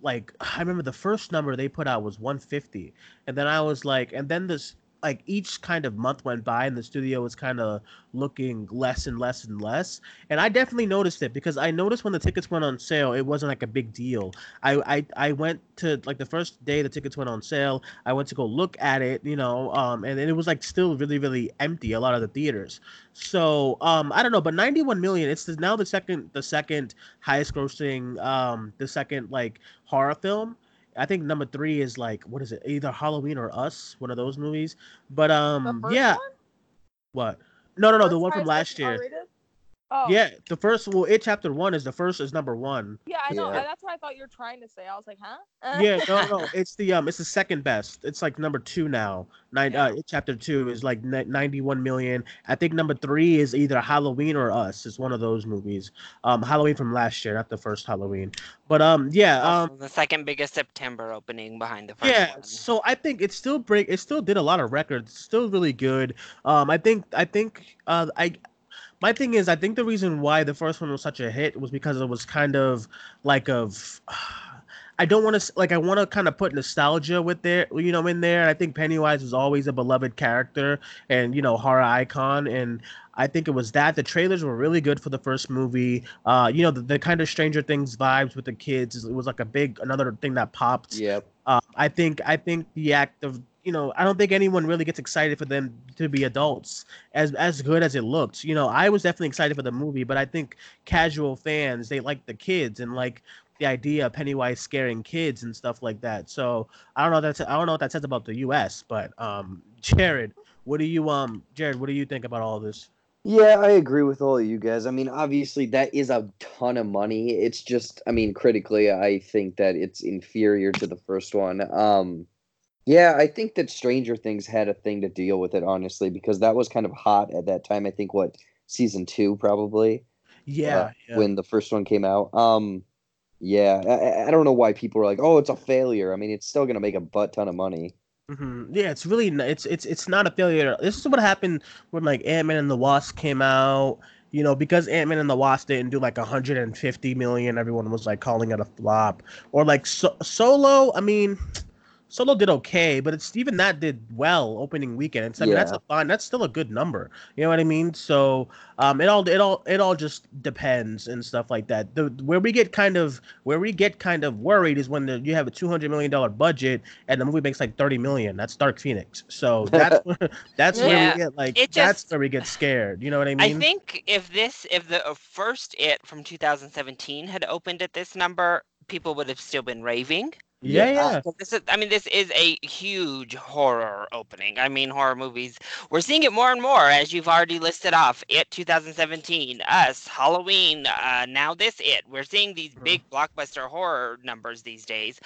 A: like I remember the first number they put out was 150, and then I was like, and then this like each kind of month went by and the studio was kind of looking less and less and less. And i definitely noticed it because i noticed when the tickets went on sale it wasn't like a big deal. I i, I went to like the first day the tickets went on sale i went to go look at it you know um and, and it was like still really really empty a lot of the theaters. So um i don't know but 91 million it's now the second the second highest grossing um the second like horror film I think number three is like what is it? Either Halloween or Us, one of those movies. But
C: The
A: um, yeah.
C: one?
A: What? No, no, no. The
C: First
A: one from last year.
C: R-rated? Oh.
A: Yeah, the first. Well, it chapter one is the first is number one.
C: Yeah, I know.
D: Yeah.
C: That's what I thought you were trying to say. I was like, huh? Uh,
A: Yeah, no, no. It's the um, it's the second best. It's like number two now. Nine. Uh, it chapter two is like ninety-one million. I think number three is either Halloween or Us. It's one of those movies. Um, Halloween from last year, not the first Halloween. But um, yeah. Um,
B: Also the second biggest September opening behind the first
A: yeah
B: one.
A: so i think it still break it still did a lot of records still really good um i think i think uh i my thing is i think the reason why the first one was such a hit was because it was kind of like of I don't want to like I want to kind of put nostalgia with there, you know, in there. I think Pennywise was always a beloved character and you know horror icon, and I think it was that. The trailers were really good for the first movie. Uh, you know, the, the kind of Stranger Things vibes with the kids. It was like a big another thing that popped.
D: Yeah.
A: Uh, I think I think the act of you know I don't think anyone really gets excited for them to be adults as as good as it looked. You know, I was definitely excited for the movie, but I think casual fans they like the kids and like the idea of Pennywise scaring kids and stuff like that. So I don't know that's I don't know what that says about the U.S. But um, Jared, what do you um Jared, what do you think about all this?
D: Yeah, I agree with all of you guys. I mean, obviously that is a ton of money. It's just, I mean, critically, I think that it's inferior to the first one. Um, yeah, I think that Stranger Things had a thing to deal with it, honestly, because that was kind of hot at that time. I think what season two probably
A: Yeah,
D: uh,
A: yeah.
D: when the first one came out. Um, yeah, I- I, don't know why people are like, "Oh, it's a failure." I mean, it's still gonna make a butt ton of money.
A: hmm Yeah, it's really it's it's it's not a failure. This is what happened when like Ant Man and the Wasp came out. You know, because Ant Man and the Wasp didn't do like 150 million, everyone was like calling it a flop. Or like so- Solo, I mean, Solo did okay, but it's even that did well opening weekend. It's, I mean, that's a fine. That's still a good number. You know what I mean? So, um, it all it all it all just depends and stuff like that. The where we get kind of where we get kind of worried is when the, you have a 200 million dollar budget and the movie makes like 30 million. That's Dark Phoenix. So that's where, that's where
B: Yeah,
A: we get like
B: it
A: that's where we get scared. You know what I mean?
B: I think if this, if the uh, first It from 2017 had opened at this number, people would have still been raving.
A: Yeah,
D: Yeah.
B: Uh, This is, I mean, this is a huge horror opening. I mean, horror movies. We're seeing it more and more, as you've already listed off. It 2017, Us, Halloween, uh, now this It. We're seeing these
A: Mhm.
B: big blockbuster horror numbers these days.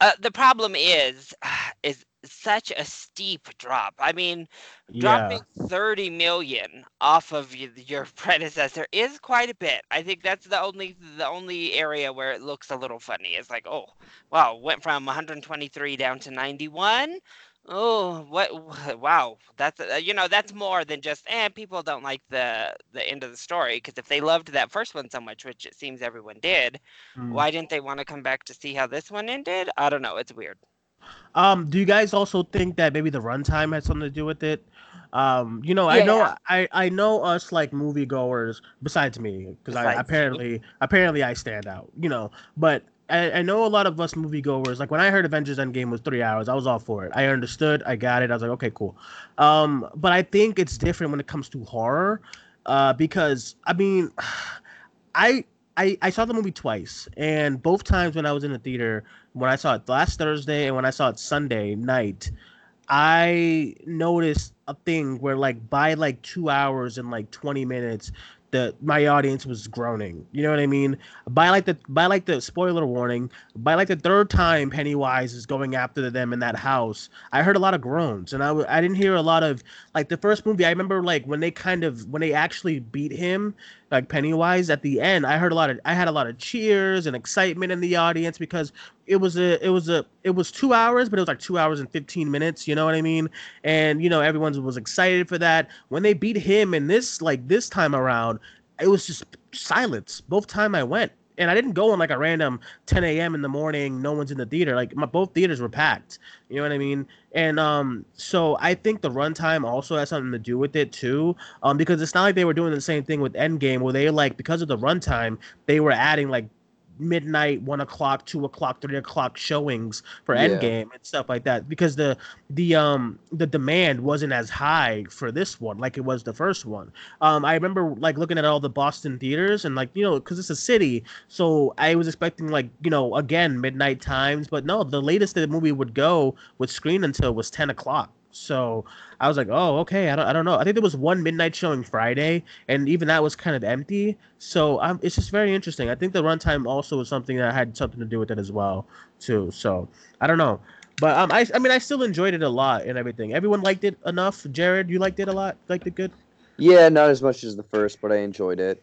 B: Uh, the problem is, is such a steep drop. I mean,
A: Yeah.
B: dropping 30 million off of your predecessor is quite a bit. I think that's the only the only area where it looks a little funny. It's like, oh, wow, went from 123 down to 91. Oh, what? Wow, that's uh, you know that's more than just eh. People don't like the the end of the story because if they loved that first one so much, which it seems everyone did,
A: Mm.
B: why didn't they want to come back to see how this one ended? I don't know. It's weird.
A: Um, do you guys also think that maybe the runtime had something to do with it? Um, you know, I know
C: yeah.
A: I I know us like moviegoers besides me because I apparently apparently I stand out, you know, but I, I know a lot of us moviegoers like when I heard Avengers Endgame was three hours, I was all for it. I understood, I got it. I was like, okay, cool. Um, but I think it's different when it comes to horror, uh, because I mean, I I, I saw the movie twice, and both times when I was in the theater, when I saw it last Thursday and when I saw it Sunday night, I noticed a thing where like by like two hours and like twenty minutes, the my audience was groaning. You know what I mean? By like the by like the spoiler warning, by like the third time Pennywise is going after them in that house, I heard a lot of groans, and I I didn't hear a lot of like the first movie. I remember like when they kind of when they actually beat him, like Pennywise at the end, I heard a lot of I had a lot of cheers and excitement in the audience because it was a it was a it was two hours, but it was like two hours and fifteen minutes. You know what I mean? And you know everyone was excited for that. When they beat him in this like this time around, it was just silence both time I went. And I didn't go on like a random 10 a.m. in the morning. No one's in the theater. Like my both theaters were packed. You know what I mean? And um, so I think the runtime also has something to do with it too. Um, because it's not like they were doing the same thing with Endgame, where they like because of the runtime, they were adding like midnight, one o'clock, two o'clock, three o'clock showings for
D: Yeah.
A: Endgame and stuff like that. Because the the um the demand wasn't as high for this one like it was the first one. Um, I remember like looking at all the Boston theaters and like you know because it's a city, so I was expecting like you know again midnight times, but no, the latest that the movie would go would screen until was ten o'clock. So I was like, oh, okay. I don't, I don't know. I think there was one midnight showing Friday, and even that was kind of empty. So um, it's just very interesting. I think the runtime also was something that had something to do with it as well, too. So I don't know, but um, I, I mean, I still enjoyed it a lot and everything. Everyone liked it enough. Jared, you liked it a lot. Liked it good.
D: Yeah, not as much as the first, but I enjoyed it.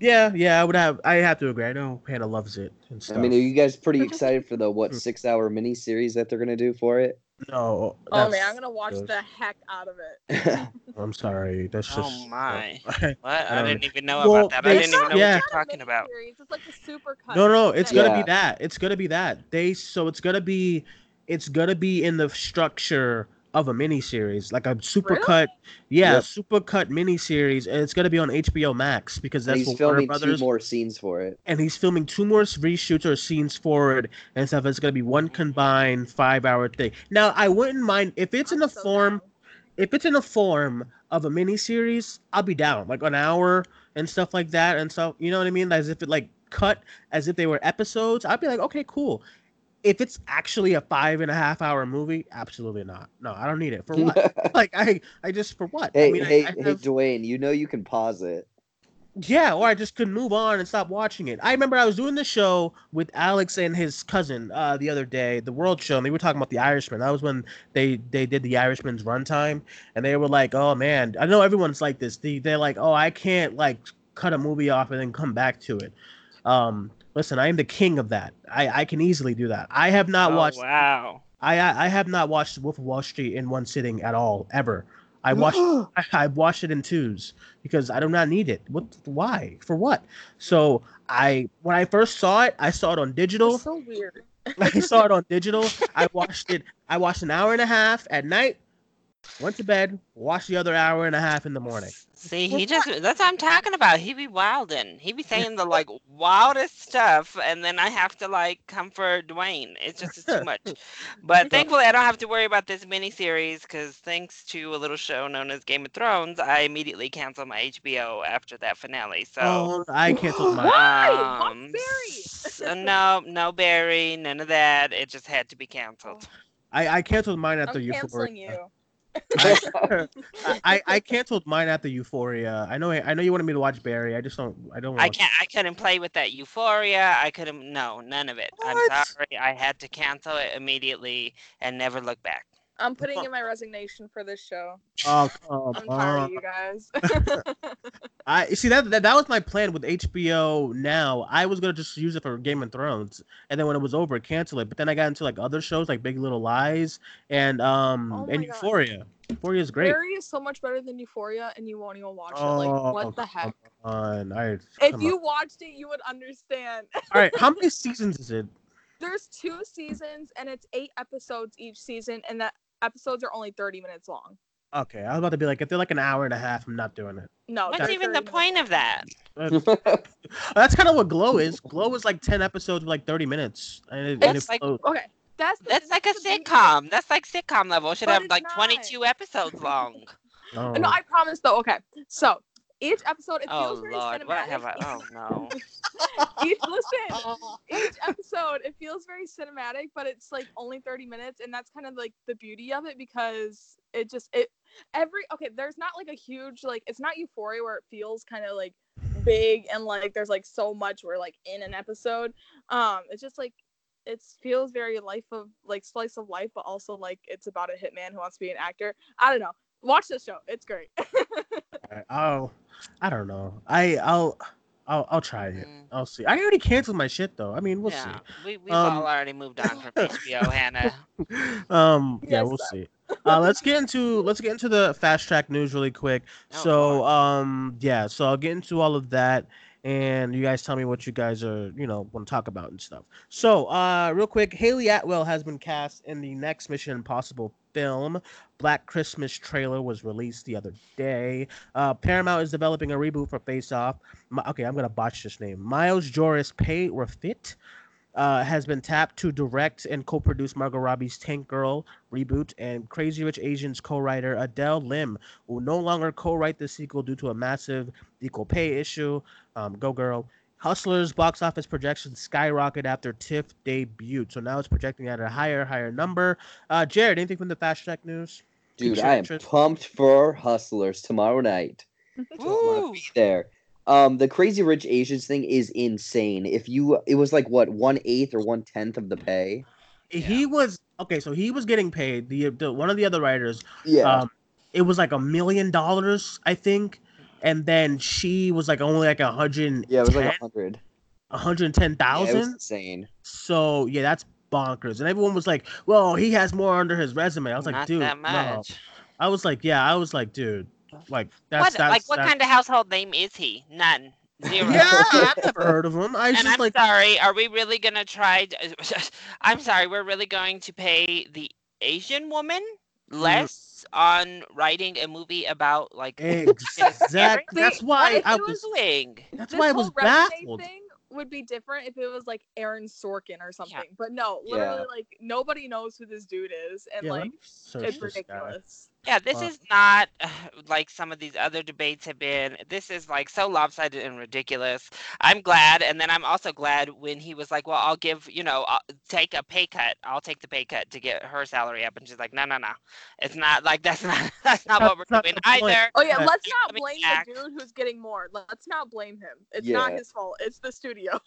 A: Yeah, yeah. I would have. I have to agree. I know Hannah loves it and stuff.
D: I mean, are you guys pretty excited for the what six hour mini series that they're gonna do for it?
A: No.
C: Oh man, I'm gonna watch
A: gross.
C: the heck out of it.
A: I'm sorry. That's oh, just.
B: Oh my.
A: no.
B: What? I,
A: don't-
B: didn't even know
A: Well,
B: about that. I didn't even know
A: yeah.
B: what you're talking about.
C: Miniseries, It's like a super cut.
A: No, no, it's gonna
D: Yeah.
A: be that. It's gonna be that. They so it's gonna be, it's gonna be in the structure of a miniseries, like a super
C: Really?
A: cut, yeah,
D: Yep.
A: super cut miniseries, and it's gonna be on HBO Max because
D: And
A: that's
D: he's
A: what Warner
D: filming
A: Brothers.
D: two more scenes for it.
A: and he's filming two more reshoots or scenes for it and stuff. It's gonna be one combined five hour thing. Now I wouldn't mind if it's in the
C: so
A: form
C: down.
A: if it's in the form of a miniseries, I'll be down. Like an hour and stuff like that and so You know what I mean? As if it like cut as if they were episodes. I'd be like, okay, cool. If it's actually a five and a half hour movie, absolutely not. No, I don't need it. For what? like I I just for what?
D: hey,
A: I mean, I-
D: hey,
A: I
D: hey,
A: have-
D: Duane, you know you can pause it.
A: yeah, or I just could move on and stop watching it. I remember I was doing the show with Alex and his cousin uh, the other day, the World Show, and they were talking about the Irishman. That was when they they did the Irishman's runtime, and they were like, "Oh man, I know everyone's like this. They they're like, oh, I can't like cut a movie off and then come back to it." Um, listen, I am the king of that. I I can easily do that. I have not
B: oh,
A: watched.
B: Wow.
A: I I I have not watched Wolf of Wall Street in one sitting at all ever. I watched I, I watched it in twos because I do not need it. What? Why? For what? So I when I first saw it, I saw it on digital.
C: It's so weird.
A: I saw it on digital. I watched it. I watched an hour and a half at night. Went to bed. Watched the other hour and a half in the morning.
B: See, he just that's what I'm talking about. He be wildin'. He be saying the like wildest stuff and then I have to like come for Duane. It's just it's too much. But thankfully I don't have to worry about this mini series because thanks to a little show known as Game of Thrones, I immediately canceled my HBO after that finale. So
A: Oh, I canceled my.
C: Why?
B: Um,
C: Barry.
B: s- uh, no, no Barry, none of that. It just had to be canceled.
A: I, I canceled mine after
C: I'm
A: Euphoria.
C: canceling you.
A: I, I I canceled mine after Euphoria. I know I know you wanted me to watch Barry. I just don't. I don't.
B: I can't. I couldn't play with that euphoria. I couldn't. No, none of it. I'm sorry. I had to cancel it immediately and never look back.
C: I'm putting in my resignation for this show.
A: Oh come
C: I'm tired
A: on.
C: of you guys.
A: I see that, that that was my plan with HBO now. I was gonna just use it for Game of Thrones, and then when it was over, cancel it. But then I got into like other shows like Big Little Lies and um
C: Oh my
A: and
C: God.
A: Euphoria. Euphoria is great.
C: Barry is so much better than Euphoria, and you won't even watch it.
A: Oh,
C: Like, what the heck?
A: Come on, I,
C: If
A: come
C: you
A: on.
C: watched it, you would understand.
A: all right, how many seasons is it?
C: There's two seasons, and it's eight episodes each season, and the episodes are only 30 minutes long.
A: Okay, I was about to be like, if they're like an hour and a half, I'm not doing it.
C: No,
B: What's
C: they're
B: even the
C: minutes
B: point of that?
A: That's, that's kind of what Glow is. Glow is like ten episodes, with like thirty minutes, and it, and
B: It's
A: it
B: like-
A: flows.
C: Okay, that's the-
B: That's like a sitcom. That's like sitcom level. Should
C: But
B: have like
C: not.
B: 22 episodes long.
A: Oh.
C: No, I promise though. Okay, so each episode it
B: Oh
C: feels very
B: lord,
C: cinematic.
B: what have I? Oh no.
C: each listen, each episode it feels very cinematic, but it's like only 30 minutes, and that's kind of like the beauty of it because it just it every okay. There's not like a huge like it's not Euphoria where it feels kind of like big and like there's like so much we're like in an episode. Um, it's just like it feels very life of like slice of life, but also like it's about a hitman who wants to be an actor. I don't know. Watch this show. It's great.
A: Oh, I don't know. I I'll I'll I'll try it.
B: Mm.
A: I'll see. I already canceled my shit though. I mean, we'll
B: yeah, we we've
A: Um,
B: all already moved on from HBO, Hannah.
A: Um, yeah,
C: Yes,
A: we'll
C: sir.
A: see. Uh, let's get into let's get into the fast track news really quick.
B: Oh,
A: so
B: Lord.
A: um, yeah, so I'll get into all of that, and you guys tell me what you guys are you know want to talk about and stuff. So uh, real quick, Hayley Atwell has been cast in the next Mission Impossible film. Black Christmas trailer was released the other day. Uh, Paramount is developing a reboot for Face Off. Mi- okay, I'm gonna botch this name. Miles Joris-Peyrafitte uh, has been tapped to direct and co-produce Margot Robbie's Tank Girl reboot, and Crazy Rich Asians co-writer Adele Lim will no longer co-write the sequel due to a massive equal pay issue. Um, go girl. Hustlers box office projections skyrocket after TIFF debuted, so now it's projecting at a higher, higher number. Uh, Jared, anything from the fast track news?
D: Dude,
A: Piques
D: I am
A: interest?
D: pumped for Hustlers tomorrow night. Just wanna
B: Woo!
D: be there. Um, the Crazy Rich Asians thing is insane. If you, it was like what one eighth or one tenth of the pay.
A: He was okay, so he was getting paid. The, the one of the other writers
D: Yeah,
A: um it was like a million dollars i think and then she was like only like a hundred
D: yeah, it was like a hundred.
A: a hundred and ten
D: Yeah, it was
A: thousand
D: insane.
A: so yeah that's bonkers and everyone was like well he has more under his resume i was like
B: Not
A: dude
B: that
A: no. i was like yeah i was like dude like that's
B: what
A: that's
B: like what
A: that's-
B: kind of household name is he? None. Zero.
A: yeah i've never heard of him i was
B: And
A: just
B: I'm
A: like
B: sorry, are we really gonna try? To, I'm sorry, we're really going to pay the Asian woman
A: Mm.
B: Less on writing a movie about like
A: exactly that's why i was
B: doing.
A: that's why i was
C: resume
A: baffled
C: thing would be different if it was like Aaron Sorkin or something.
B: Yeah.
C: But no,
D: Yeah.
C: literally, like nobody knows who this dude is, and
A: yeah,
C: like it's
A: this guy.
C: ridiculous.
B: Yeah, this
A: Uh,
B: is not uh, like some of these other debates have been. This is like so lopsided and ridiculous. I'm glad, and then I'm also glad when he was like, "Well, I'll give you know, I'll take a pay cut. I'll take the pay cut to get her salary up." And she's like, "No, no, no, it's not like that's not that's not what
A: That's
B: we're
A: not
B: doing
A: the point.
B: either."
C: Oh yeah,
A: Yeah.
C: let's not
B: coming
C: blame
B: back.
C: the dude who's getting more. Let's not blame him. It's not
D: Yeah.
C: his fault. It's the studio.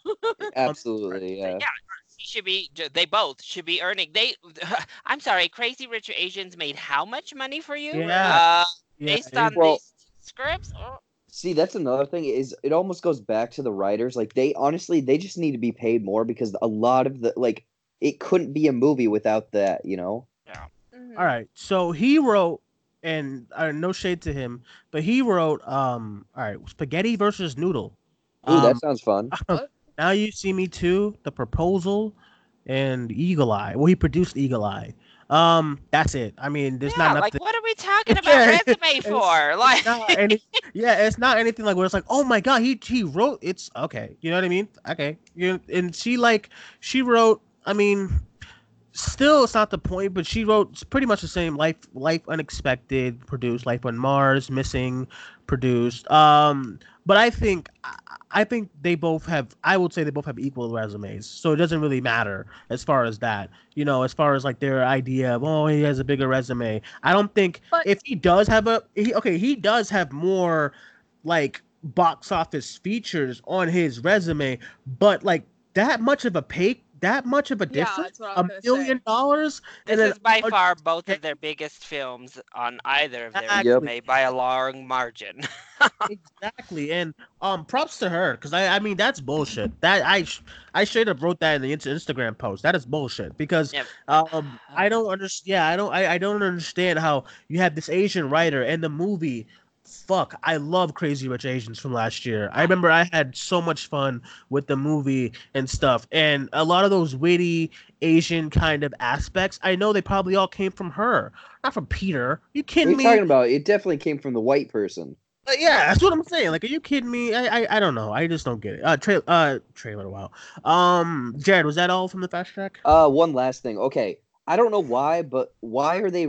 D: Absolutely, yeah.
B: Yeah, he should be. They both should be earning. They. I'm sorry, Crazy Rich Asians made how much money for you?
A: Yeah.
B: Uh,
A: yeah,
B: based on
D: Well-
B: these scripts. Oh,
D: See, that's another thing is it almost goes back to the writers. Like they honestly, they just need to be paid more because a lot of the like it couldn't be a movie without that. You know?
C: Mhm.
A: All right. So he wrote, and uh, no shade to him, but he wrote, um, all right, spaghetti versus noodle.
D: Ooh,
A: Um,
D: that sounds fun.
A: now you see me too. The proposal, and Eagle Eye. Well, he produced Eagle Eye. Um, that's it. I mean, there's
B: yeah,
A: not
B: like
A: nothing.
B: what are we talking about
A: Yeah,
B: resume for? Like,
A: any, yeah, it's not anything like where it's like, oh my god, he he wrote. It's okay. You know what I mean? Okay. You and she like she wrote. I mean, still it's not the point, but she wrote pretty much the same. Life, life unexpected, produced. Life on Mars, missing, produced. Um, but I think I- think they both have. I would say they both have equal resumes, so it doesn't really matter as far as that. You know, as far as like their idea of oh he has a bigger resume. I don't think
C: But-
A: if he does have a he, okay he does have more like box office features on his resume, but like that much of a pay that much of a difference
C: that's what I
A: a
C: say.
A: dollars
B: this
A: and then
B: is by
A: a-
B: far both of their biggest films on either of their
A: Exactly.
B: resume by a long margin.
A: exactly and um props to her because i i mean that's bullshit that i sh- i straight up wrote that in the instagram post that is bullshit because
B: Yep.
A: um i don't understand yeah i don't I, I don't understand how you have this asian writer and the movie fuck i love crazy rich asians from last year i remember i had so much fun with the movie and stuff and a lot of those witty asian kind of aspects i know they probably all came from her not from peter you
D: What are
A: kidding
D: you
A: me
D: talking about? It definitely came from the white person.
A: uh, yeah, that's what I'm saying. Like, are you kidding me? I, I, I don't know. I just don't get it. Uh, tra- uh, trailer. Wow. Um, Jared, was that all from the fast track?
D: Uh, one last thing. Okay, I don't know why, but why are they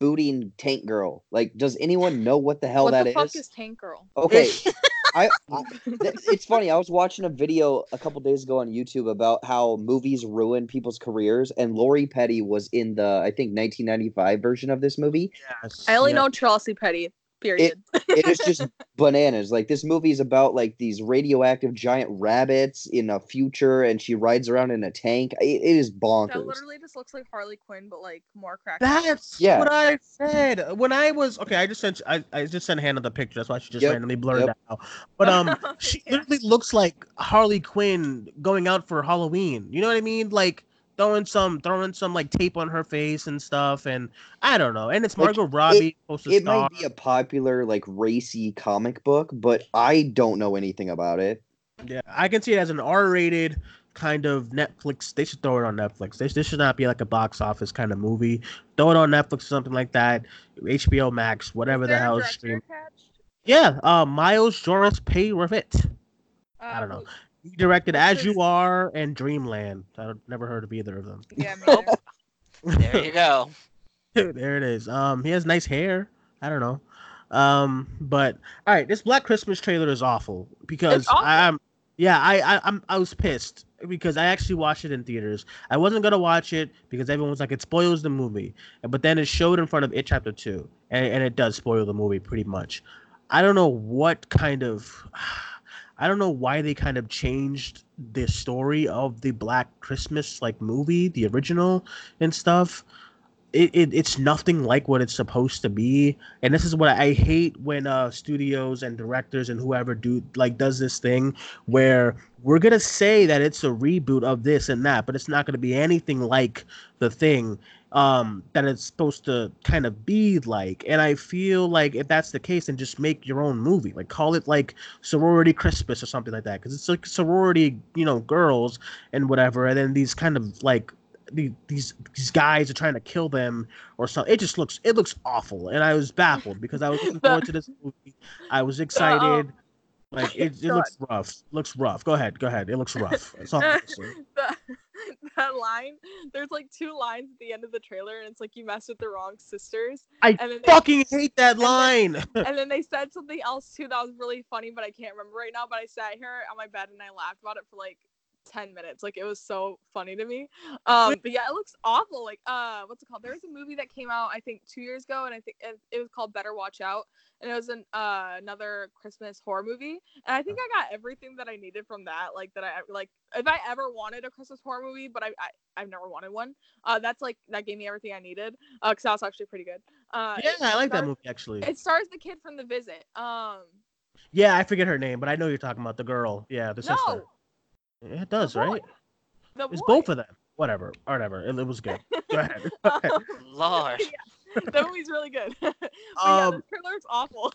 D: rebooting Tank Girl? Like, does anyone know what the hell that is?
C: what
D: that
C: the
D: is?
C: fuck is Tank Girl?
D: Okay, I, I th- it's funny. I was watching a video a couple days ago on YouTube about how movies ruin people's careers, and Lori Petty was in the I think 1995 version of this movie.
A: Yes.
C: I only
A: yeah.
C: know Chelsea Petty. Period.
D: it is just bananas. Like this movie is about like these radioactive giant rabbits in a future, and she rides around in a tank. It, it is bonkers.
C: that literally just looks like Harley Quinn, but like more cracked.
A: That's
D: Yeah.
A: what I said when I was okay. I just sent I, I just sent Hannah the picture. That's why she just
D: Yep,
A: randomly blurred
D: yep.
A: out. But um, she
C: Yeah.
A: literally looks like Harley Quinn going out for Halloween. You know what I mean? Like throwing some throwing some like tape on her face and stuff. And I don't know. And it's
D: Like,
A: Margot Robbie supposed to
D: It might be a popular like racy comic book, but I don't know anything about it.
A: Yeah, I can see it as an R-rated kind of Netflix. They should throw it on Netflix. This, this should not be like a box office kind of movie. Throw it on Netflix or something like that. HBO Max, whatever the hell is
C: director
A: stream.
C: attached?
A: Yeah, uh, Miles Joris-Peyrafitte. I
C: Uh,
A: don't know. He directed As You Are and Dreamland. I've never heard of either of them.
C: Yeah,
B: Nope. There you go.
A: there it is. Um, he has nice hair. I don't know. Um, but all right, this Black Christmas trailer is awful because
C: awful.
A: I'm. Yeah, I, I I'm I was pissed because I actually watched it in theaters. I wasn't gonna watch it because everyone was like it spoils the movie, but then it showed in front of it chapter two, and, and it does spoil the movie pretty much. I don't know what kind of, I don't know why they kind of changed the story of the Black Christmas like movie, the original and stuff. It, it it's nothing like what it's supposed to be. And this is what i hate when uh studios and directors and whoever do like does this thing where we're gonna say that it's a reboot of this and that but it's not gonna be anything like the thing um that it's supposed to kind of be like and i feel like if that's the case then just make your own movie like call it like sorority christmas or something like that because it's like sorority you know girls and whatever and then these kind of like these these guys are trying to kill them or something. It just looks it looks awful, and I was baffled because I was looking forward to this movie. I was excited. Like it, it looks rough. Looks rough. Go ahead. Go ahead. It looks rough. That's all I'm gonna say.
C: the, that line, there's like two lines at the end of the trailer, and it's like you messed with the wrong sisters.
A: I
C: And then they-
A: fucking hate that
C: and then-
A: line.
C: and then they said something else too that was really funny, but I can't remember right now. But I sat here on my bed and I laughed about it for like 10 minutes. Like it was so funny to me. Um, but yeah, it looks awful. Like, uh, what's it called? There was a movie that came out, I think, two years ago, and I think it, it was called Better Watch Out. And it was an uh, another Christmas horror movie. And I think I got everything that I needed from that. Like that I like if I ever wanted a Christmas horror movie, but I, I I've never wanted one. Uh, that's like that gave me everything I needed. Uh, cause that was actually pretty good. Uh,
A: yeah, I like that movie actually.
C: It stars the kid from The Visit. Um,
A: Yeah, I forget her name, but I know you're talking about the girl. Yeah, the sister.
C: no,
A: Yeah, it does,
C: boy.
A: right?
C: the
A: It's
C: boy.
A: both of them. Whatever. Whatever. It, it was good. Go ahead. Go ahead.
C: Um,
B: Lord.
C: yeah, the movie's really good. but yeah,
A: Um,
C: the trailer looks awful.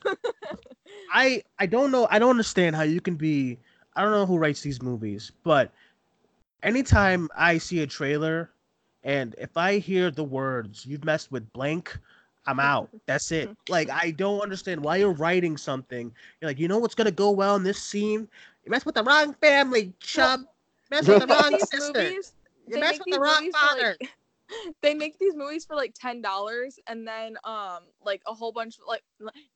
A: I I don't know. I don't understand how you can be. I don't know who writes these movies, but anytime I see a trailer, and if I hear the words "you've messed with blank," I'm out. That's it. Like I don't understand why you're writing something. You're like, you know what's gonna go well in this scene? You mess with the wrong family, chub. Mess with the wrong sister.
C: movies.
A: You mess with the wrong father.
C: like. They make these movies for like ten dollars, and then um like a whole bunch of like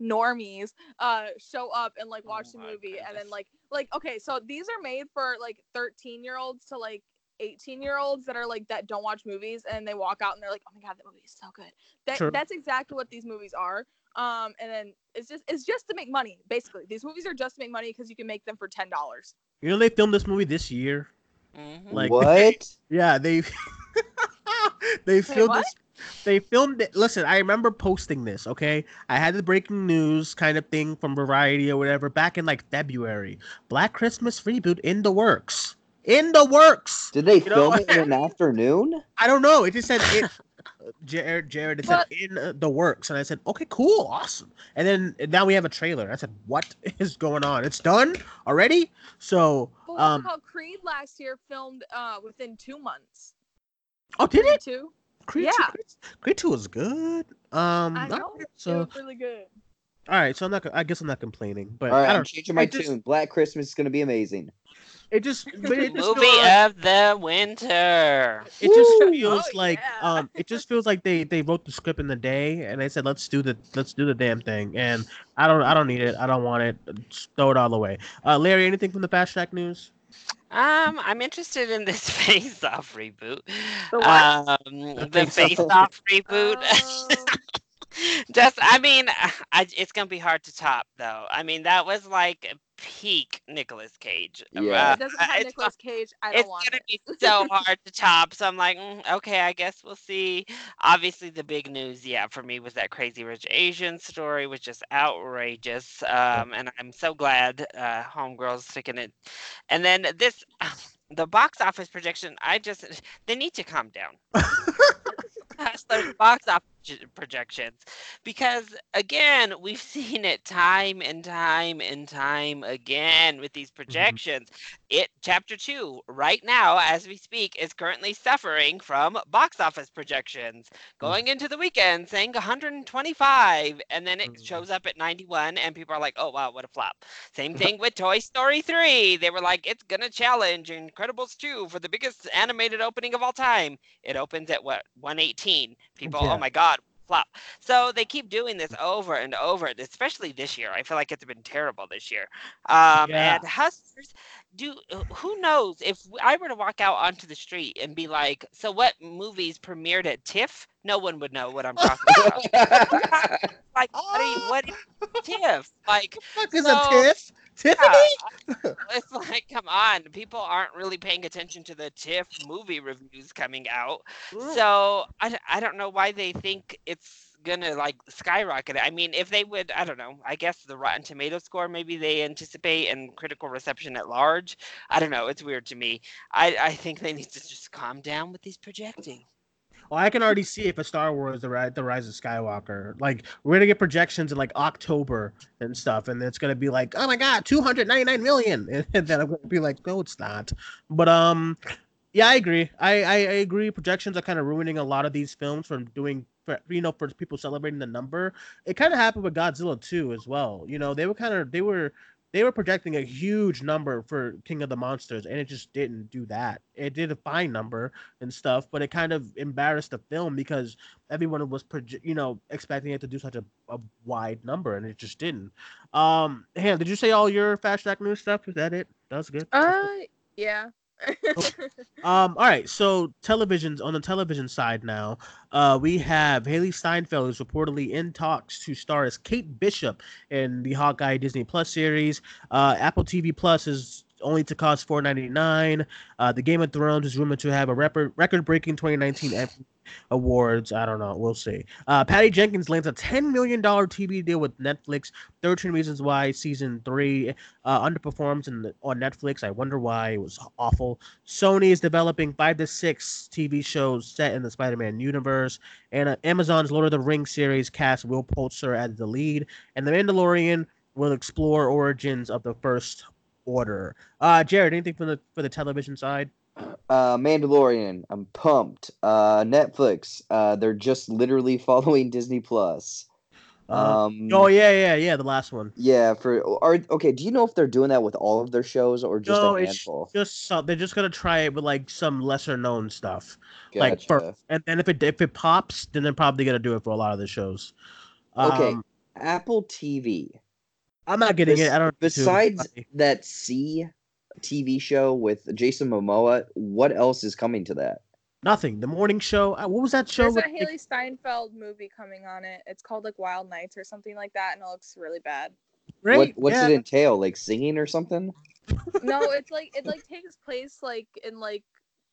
C: normies uh show up and like watch
B: Oh
C: the
B: my
C: movie, and then like like okay, so these are made for like thirteen year olds to like 18 year olds that are like that don't watch movies and they walk out and they're like oh my god that movie is so good that,
A: True.
C: that's exactly what these movies are um and then it's just it's just to make money basically these movies are just to make money because you can make them for ten dollars
A: You know they filmed this movie this year.
B: Mhm.
A: Like-
D: what?
A: Yeah, they they filmed
C: what?
A: this. They filmed it. Listen, I remember posting this. Okay, I had the breaking news kind of thing from Variety or whatever back in like February. Black Christmas reboot in the works. In the works.
D: Did they
A: You know-
D: film it in an afternoon?
A: I don't know. It just said it. Jared, Jared, it said in the works, and I said, okay, cool, awesome. And then and now we have a trailer. I said, what is going on? It's done already. So,
C: but
A: um,
C: called creed last year filmed uh within two months
A: oh, did
C: Creed
A: it?
C: two
A: Creed
C: Yeah.
A: two, Creed, Creed two was good. Um,
C: i know
A: alright,
C: it
A: so
C: was really good
A: all right, so I'm not. I guess I'm not complaining, but
D: All right,
A: I
D: I'm changing my
A: just-
D: tune. Black Christmas is gonna be amazing.
A: It just, but it just,
B: Movie
A: feels,
B: of the winter.
A: it just feels
C: Oh,
A: like,
C: yeah.
A: um, it just feels like they they wrote the script in the day and they said let's do the let's do the damn thing, and I don't I don't need it. I don't want it. Just throw it all away. Uh, Larry, anything from the Fast Track news?
B: Um, I'm interested in this Face Off reboot.
C: The what?
B: Um, the
D: Face
B: Face
D: Off.
B: Off reboot.
C: Oh,
B: Just, I mean, I, it's gonna be hard to top, though. I mean, that was like peak Nicolas Cage.
D: Yeah.
C: It doesn't have
B: it's
C: Nicolas Cage. I don't want
B: it's
C: want
B: gonna be so hard to top. So I'm like, mm, okay, I guess we'll see. Obviously, the big news, yeah, for me was that Crazy Rich Asian story, was just outrageous. Um, and I'm so glad uh, Homegirl's sticking it. And then this, the box office projection, I just they need to calm down. Hustlers box office projections. Because again we've seen it time and time and time again with these projections. It chapter 2 right now as we speak is currently suffering from box office projections. Going into the weekend saying 125 and then it
A: Mhm.
B: shows up at 91 and people are like oh wow what a flop. Same thing with toy story 3 they were like it's gonna challenge incredibles 2 for the biggest animated opening of all time. It opens at what 118 people
A: Yeah.
B: oh my god flop so they keep doing this over and over especially this year i feel like it's been terrible this year um
A: Yeah.
B: and hustlers do who knows if i were to walk out onto the street and be like so what movies premiered at tiff no one would know what i'm talking about like what are you what is tiff like
A: fuck is
B: So-
A: a tiff? Tiffany?
B: yeah, it's like come on people aren't really paying attention to the tiff movie reviews coming out mm. so I, I don't know why they think it's gonna like skyrocket. I mean, if they would, I don't know. I guess the Rotten Tomato score maybe they anticipate and critical reception at large. I don't know. It's weird to me. I I think they need to just calm down with these projecting.
A: I can already see it for Star Wars: The Rise, the Rise of Skywalker. Like we're gonna get projections in like October and stuff, and it's gonna be like, oh my god, two hundred ninety nine million, and then I'm gonna be like, no, it's not. But um, yeah, I agree. I I, I agree. Projections are kind of ruining a lot of these films from doing. For, you know, for people celebrating the number, it kind of happened with Godzilla too, as well. You know, they were kind of they were they were projecting a huge number for King of the Monsters, and it just didn't do that. It did a fine number, and stuff, but it kind of embarrassed the film because everyone was, proje- you know, expecting it to do such a, a wide number, and it just didn't. Um, Han, did you say all your fast track news stuff? Is that it? That was good. That's
C: Uh,
A: good.
C: Yeah.
A: Um, all right. So televisions on the television side now, uh, we have Hailee Steinfeld is reportedly in talks to star as Kate Bishop in the Hawkeye Disney Plus series. Uh, Apple TV Plus is only to cost four ninety nine. Uh, the Game of Thrones is rumored to have a record record breaking twenty nineteen awards. I don't know. We'll see. Uh, Patty Jenkins lands a ten million dollar TV deal with Netflix. Thirteen Reasons Why season three uh, underperforms in on Netflix. I wonder why it was awful. Sony is developing five to six TV shows set in the Spider-Man universe, and uh, Amazon's Lord of the Rings series cast Will Poulter as the lead, and The Mandalorian will explore origins of the First Order. Uh, Jared, anything for the for the television side?
D: Uh, Mandalorian. I'm pumped. Uh, Netflix. Uh, they're just literally following Disney Plus.
A: Uh,
D: Um,
A: oh yeah, yeah, yeah, the last one.
D: yeah. For are okay. Do you know if they're doing that with all of their shows or just
A: no,
D: a
A: it's
D: handful?
A: just so, they're just gonna try it with like some lesser known stuff. like
D: Gotcha.
A: for- And then if it if it pops, then they're probably gonna do it for a lot of the shows.
D: Okay.
A: Um,
D: Apple TV.
A: I'm not getting
D: Bes-
A: it. I don't. need.
D: Besides that See TV show with Jason Momoa, what else is coming to that?
A: nothing. The morning show. uh, What was that show?
C: There's
A: with
C: a Hailee Steinfeld movie coming on it. It's called like Wild Nights or something like that, and it looks really bad.
A: Great.
D: What what's
A: yeah.
D: it entail? Like singing or something?
C: No, it's like it like takes place like in like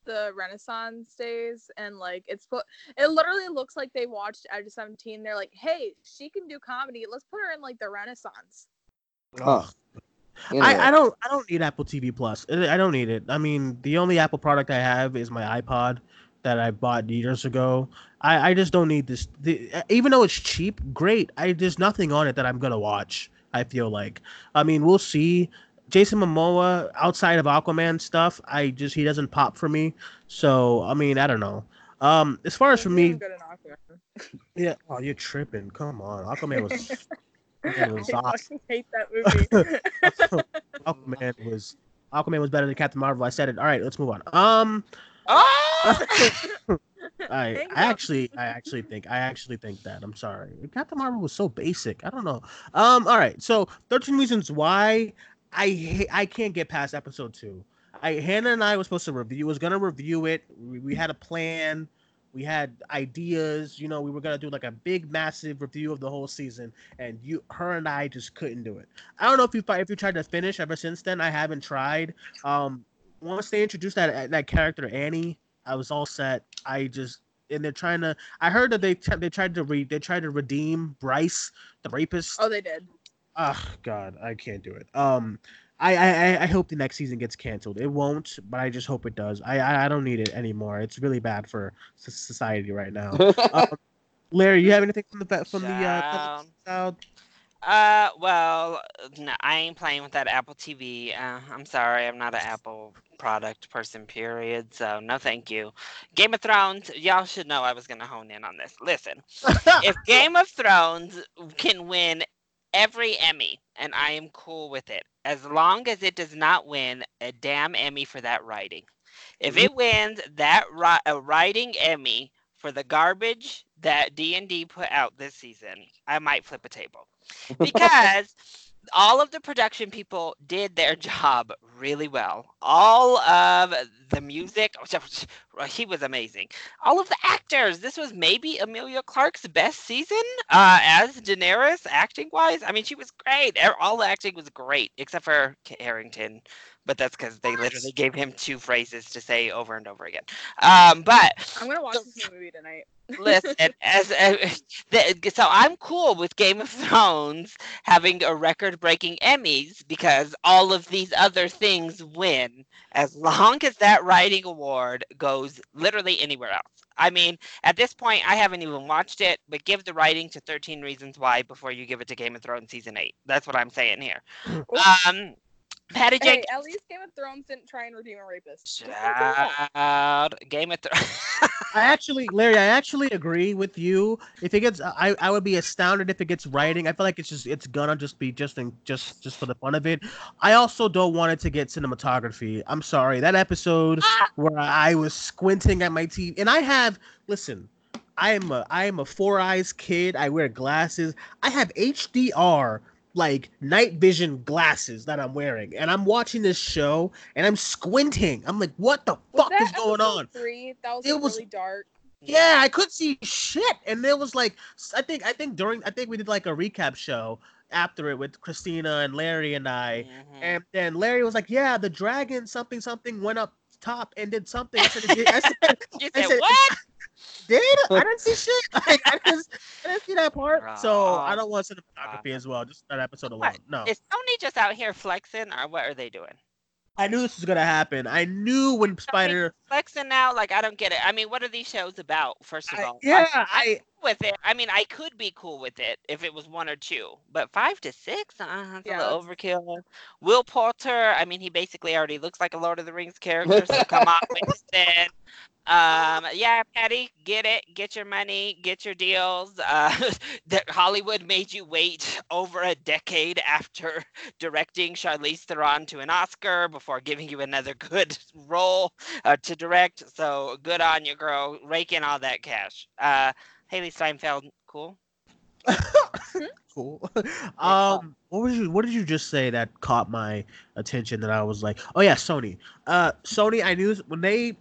C: the Renaissance days, and like it's put. It literally looks like they watched Edge of Seventeen. They're like, hey, she can do comedy. Let's put her in like the Renaissance.
D: Huh.
A: I, I don't I don't need Apple TV Plus. I I don't need it. I mean, the only Apple product I have is my iPod that I bought years ago. I, I just don't need this. The, even though it's cheap, great. I there's nothing on it that I'm gonna watch. I feel like. I mean, we'll see. Jason Momoa outside of Aquaman stuff, I just he doesn't pop for me. So I mean, I don't know. Um, as far as for me,
C: doing good in Aquaman.
A: yeah. Oh, you're tripping. Come on, Aquaman was. Aquaman was
C: I
A: awesome.
C: hate that movie.
A: Aquaman was Aquaman was better than Captain Marvel. I said it. All right, let's move on. Um,
B: Oh!
A: I, I actually, I actually think, I actually think that. I'm sorry, Captain Marvel was so basic. I don't know. Um, all right. So, 13 Reasons Why I I can't get past episode two. I Hannah and I was supposed to review. Was gonna review it. We, we had a plan. We had ideas. You know, we were gonna do like a big, massive review of the whole season, and you, her, and I just couldn't do it. I don't know if you if you tried to finish ever since then. I haven't tried. Um, once they introduced that that character Annie, I was all set. I just and they're trying to. I heard that they t- they tried to re they tried to redeem Bryce, the rapist.
C: Oh, they did.
A: Oh God, I can't do it. Um, I, I I hope the next season gets canceled. It won't, but I just hope it does. I I, I don't need it anymore. It's really bad for society right now. um, Larry, you have anything from the from the uh,
B: Child.
A: child?
B: Uh, well, no, I ain't playing with that Apple TV. Uh, I'm sorry, I'm not an Apple product person, period. So, no thank you. Game of Thrones, y'all should know I was going to hone in on this. Listen, if Game of Thrones can win every Emmy, and I am cool with it, as long as it does not win a damn Emmy for that writing. If mm-hmm. it wins that ri- a writing Emmy for the garbage that D&D put out this season, I might flip a table. Because all of the production people did their job really well. All of the music, he was amazing. All of the actors, this was maybe Emilia Clarke's best season uh, as Daenerys, acting wise. I mean, she was great. All the acting was great, except for Harington. But that's because they literally gave him two phrases to say over and over again. Um, but
C: I'm gonna watch
B: So-
C: this movie tonight.
B: Listen as uh, the, so i'm cool with game of thrones having a record-breaking emmys because all of these other things win. As long as that writing award goes literally anywhere else. I mean at this point i haven't even watched it but give the writing to 13 reasons why before you give it to game of thrones season 8 that's what i'm saying here. Um patty
C: Hey,
B: jenkins
C: at least Game of Thrones didn't try and redeem a rapist. Just gonna say that.
B: Child, game of thrones
A: I actually, Larry, I actually agree with you. If it gets, I, I would be astounded if it gets writing. I feel like it's just, it's gonna just be just, in, just, just for the fun of it. I also don't want it to get cinematography. I'm sorry, that episode ah! where I was squinting at my TV, and I have, listen, I am a, I am a four eyes kid. I wear glasses. I have HDR like night vision glasses that I'm wearing, and I'm watching this show, and I'm squinting. I'm like, what the
C: Was
A: fuck is going on?
C: Three. That was,
A: It
C: like,
A: was-
C: really dark.
A: Yeah, I couldn't see shit, and there was like, I think, I think during, I think we did like a recap show after it with Christina and Larry and I,
B: Mhm.
A: and then Larry was like, "Yeah, the dragon something something went up top and did something." I said. I said,
B: you
A: I
B: said
A: said-
B: what
A: "Did I didn't see shit? Like, I, just, I didn't see that part." So I don't want cinematography as well. Just that episode alone.
B: What?
A: No,
B: Is Sony just out here flexing, or what are they doing?
A: I knew this was gonna happen. I knew when Spider.
B: Flexing now? Like I don't get it. I mean, what are these shows about? First of
A: I-
B: all,
A: yeah,
B: I'm
A: I.
B: with it. I mean, I could be cool with it if it was one or two, but five to six, uh, that's
C: Yeah,
B: a little overkill. Will Poulter, I mean, he basically already looks like a Lord of the Rings character, so come on, Winston. Um, yeah, Patty, get it, get your money, get your deals. Uh, that Hollywood made you wait over a decade after directing Charlize Theron to an Oscar before giving you another good role uh, to direct. So good on you, girl. Rake in all that cash. Uh, Hailee Steinfeld, cool.
A: cool. um, what was you? What did you just say that caught my attention? That I was like, oh yeah, Sony. Uh, Sony. I knew when they,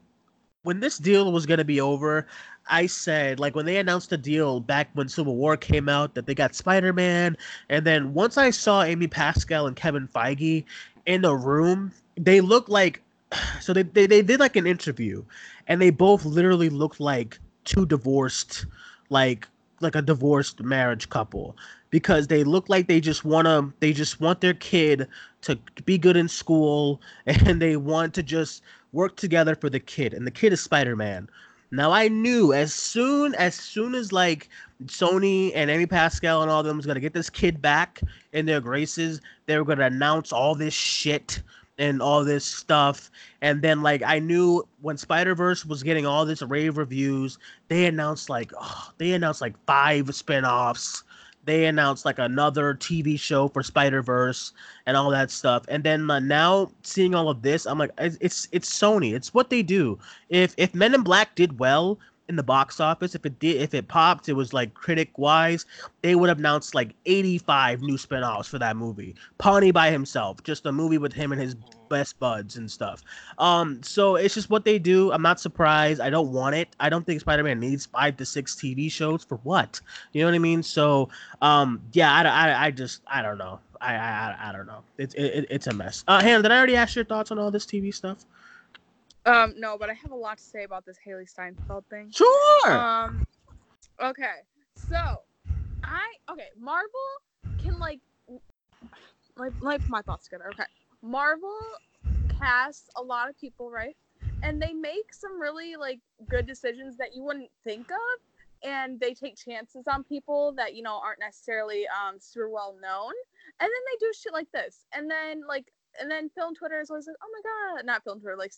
A: when this deal was gonna be over, I said like when they announced the deal back when Civil War came out that they got Spider Man, and then once I saw Amy Pascal and Kevin Feige in the room, they looked like. So they, they, they did like an interview, and they both literally looked like two divorced, like like a divorced marriage couple because they look like they just want to they just want their kid to be good in school and they want to just work together for the kid and the kid is spider-man. Now i knew as soon as soon as like sony and amy pascal and all of them was going to get this kid back in their graces they were going to announce all this shit and all this stuff. And then like i knew when spider-verse was getting all this rave reviews they announced like oh, they announced like five spin-offs. They announced like another tv show for spider-verse and all that stuff. And then uh, now seeing all of this i'm like it's- it's sony. It's what they do. If if men in black did well in the box office. If it did, if it popped, it was like critic wise, they would have announced like 85 new spin-offs for that movie. Pawny by himself, just a movie with him and his best buds and stuff. Um, so it's just what they do. I'm not surprised. I don't want it. I don't think Spider-Man needs five to six TV shows for what? You know what I mean? So, um, yeah, I, I, I just, I don't know. I, I, I don't know. It's, it, it's a mess. Uh, Hannah, did I already ask your thoughts on all this TV stuff?
C: Um, no, but I have a lot to say about this Hailee Steinfeld thing.
A: Sure.
C: Um, okay, so I okay, Marvel can like like like my thoughts together. Okay, Marvel casts a lot of people, right? And they make some really like good decisions that you wouldn't think of, and they take chances on people that you know aren't necessarily um super well known, and then they do shit like this, and then like and then film Twitter is always like, oh my god, not film Twitter, like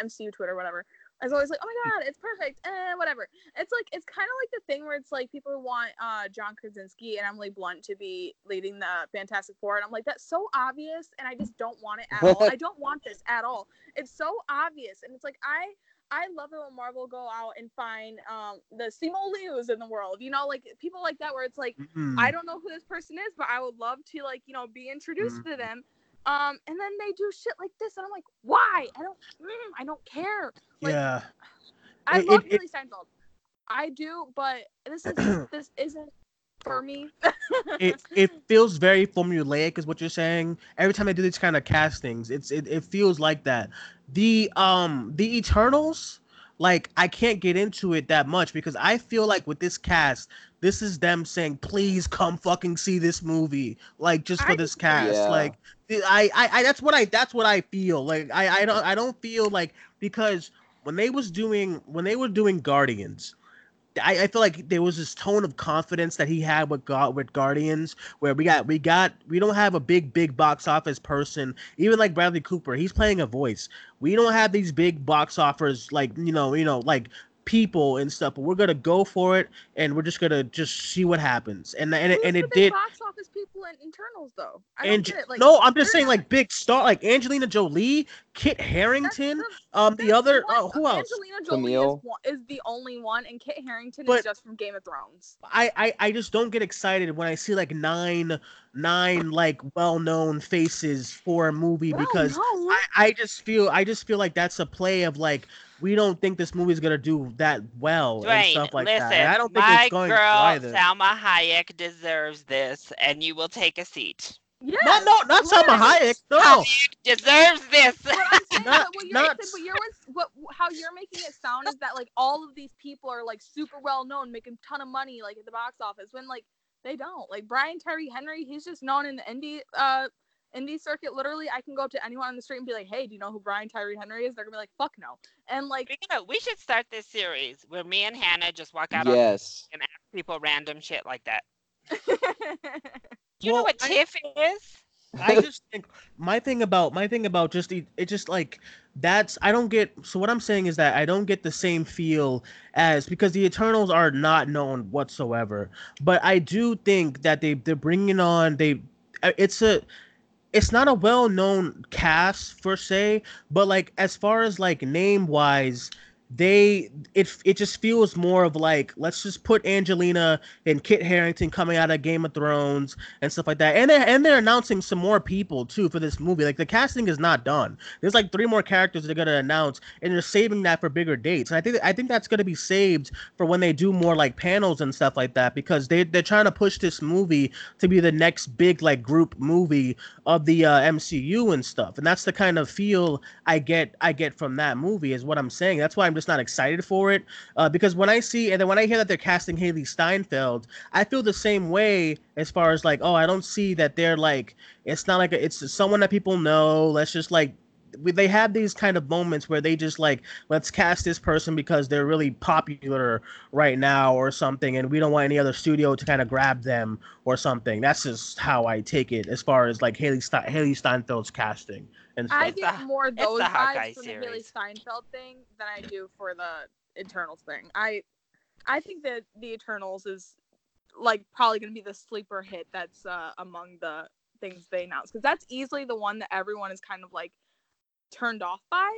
C: MCU Twitter, whatever. I was always like, oh my god, it's perfect, eh, whatever. It's like it's kind of like the thing where it's like people want uh, John Krasinski and Emily Blunt to be leading the Fantastic Four, and I'm like, that's so obvious, and I just don't want it at all. I don't want this at all. It's so obvious, and it's like I. I love it when Marvel go out and find um, the Simu Liu's in the world, you know, like people like that, where it's like,
A: Mm-hmm.
C: I don't know who this person is, but I would love to like, you know, be introduced
A: Mhm.
C: to them. Um, and then they do shit like this, and I'm like, why? I don't, mm, I don't care. Like,
A: yeah.
C: I
A: It-
C: love
A: it-
C: Hailee Steinfeld. I do, but this is this isn't for me.
A: it it feels very formulaic is what you're saying every time they do these kind of castings it's it, it feels like that the um the eternals like i can't get into it that much because i feel like with this cast this is them saying please come fucking see this movie like just for
C: I
A: this cast
D: Yeah.
A: like the- I, I i that's what i that's what i feel like i i don't i don't feel like because when they was doing when they were doing guardians I, I feel like there was this tone of confidence that he had with God with Guardians, where we got we got we don't have a big big box office person, even like Bradley Cooper. He's playing a voice. We don't have these big box offers like you know you know like people and stuff. But we're gonna go for it, and we're just gonna just see what happens. And and, it- and it did.
C: box office people in Eternals though. I
A: And
C: get it. Like,
A: no, I'm just saying
C: not-
A: like big star like Angelina Jolie, Kit
C: that's
A: Harington,
C: the-
A: um the other
C: one-
A: uh, who else?
C: Angelina Jolie
D: Kumail.
C: is, one, is the only one, and Kit Harington
A: But-
C: is just from Game of Thrones.
A: I, I I just don't get excited when I see like nine nine like well known faces for a movie
C: Well,
A: because
C: no.
A: I, I just feel I just feel like that's a play of like we don't think this movie's gonna do that well and stuff like
B: listen,
A: that. And I don't think
B: my
A: it's going to
B: girl
A: either.
B: Salma Hayek deserves this, and you will take a seat.
C: yeah,
A: No, no, not Salma
C: literally.
A: Hayek. No,
B: Deserves this.
C: But I'm saying,
A: Not-
C: what you're,
A: not-
C: but you're what how you're making it sound is that like all of these people are like super well known, making ton of money like at the box office when like they don't. Like Brian Tyree Henry, he's just known in the indie uh indie circuit. Literally, I can go up to anyone on the street and be like, "Hey, do you know who Brian Tyree Henry is?" They're gonna be like, "Fuck no." And like,
B: We, gotta- we should start this series where me and Hannah just walk out on
D: Yes.
B: people random shit like that. Do you
A: Well,
B: know what
A: I-
B: TIFF is?
A: I just think my thing about my thing about just it, it just like that's I don't get so what I'm saying is that I don't get the same feel as because the Eternals are not known whatsoever, but I do think that they they're bringing on they uh, it's a it's not a well-known cast per se, but like as far as like name wise they it it just feels more of like let's just put Angelina and Kit Harington coming out of Game of Thrones and stuff like that. And they're and they're announcing some more people too for this movie. Like the casting is not done. There's like three more characters they're gonna announce, and they're saving that for bigger dates. And I think I think that's gonna be saved for when they do more like panels and stuff like that because they they're trying to push this movie to be the next big like group movie of the uh, MCU and stuff. And that's the kind of feel I get I get from that movie is what I'm saying. That's why I'm just not excited for it uh, because when I see and then when I hear that they're casting Hailee Steinfeld, I feel the same way as far as like, oh, I don't see that they're like, it's not like a, it's someone that people know. Let's just like, they have these kind of moments where they just like, let's cast this person because they're really popular right now or something, and we don't want any other studio to kind of grab them or something. That's just how I take it as far as like Hailee Ste- Hailee Steinfeld's casting and stuff.
C: I
B: It's
C: get
B: the-
C: more
B: it's
C: those
B: the
C: vibes from the
B: Hailee.
C: Steinfeld thing than I do for the Eternals thing. I I think that the Eternals is like probably gonna be the sleeper hit that's uh, among the things they announced because that's easily the one that everyone is kind of like turned off by.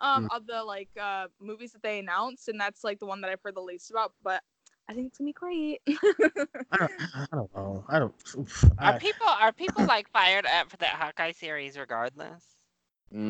C: um of the like uh movies that they announced, and that's like the one that I've heard the least about. But I think it's gonna be great.
A: I don't, I don't know. I don't. oof,
B: Are
A: I,
B: people are people like fired up for that Hawkeye series regardless?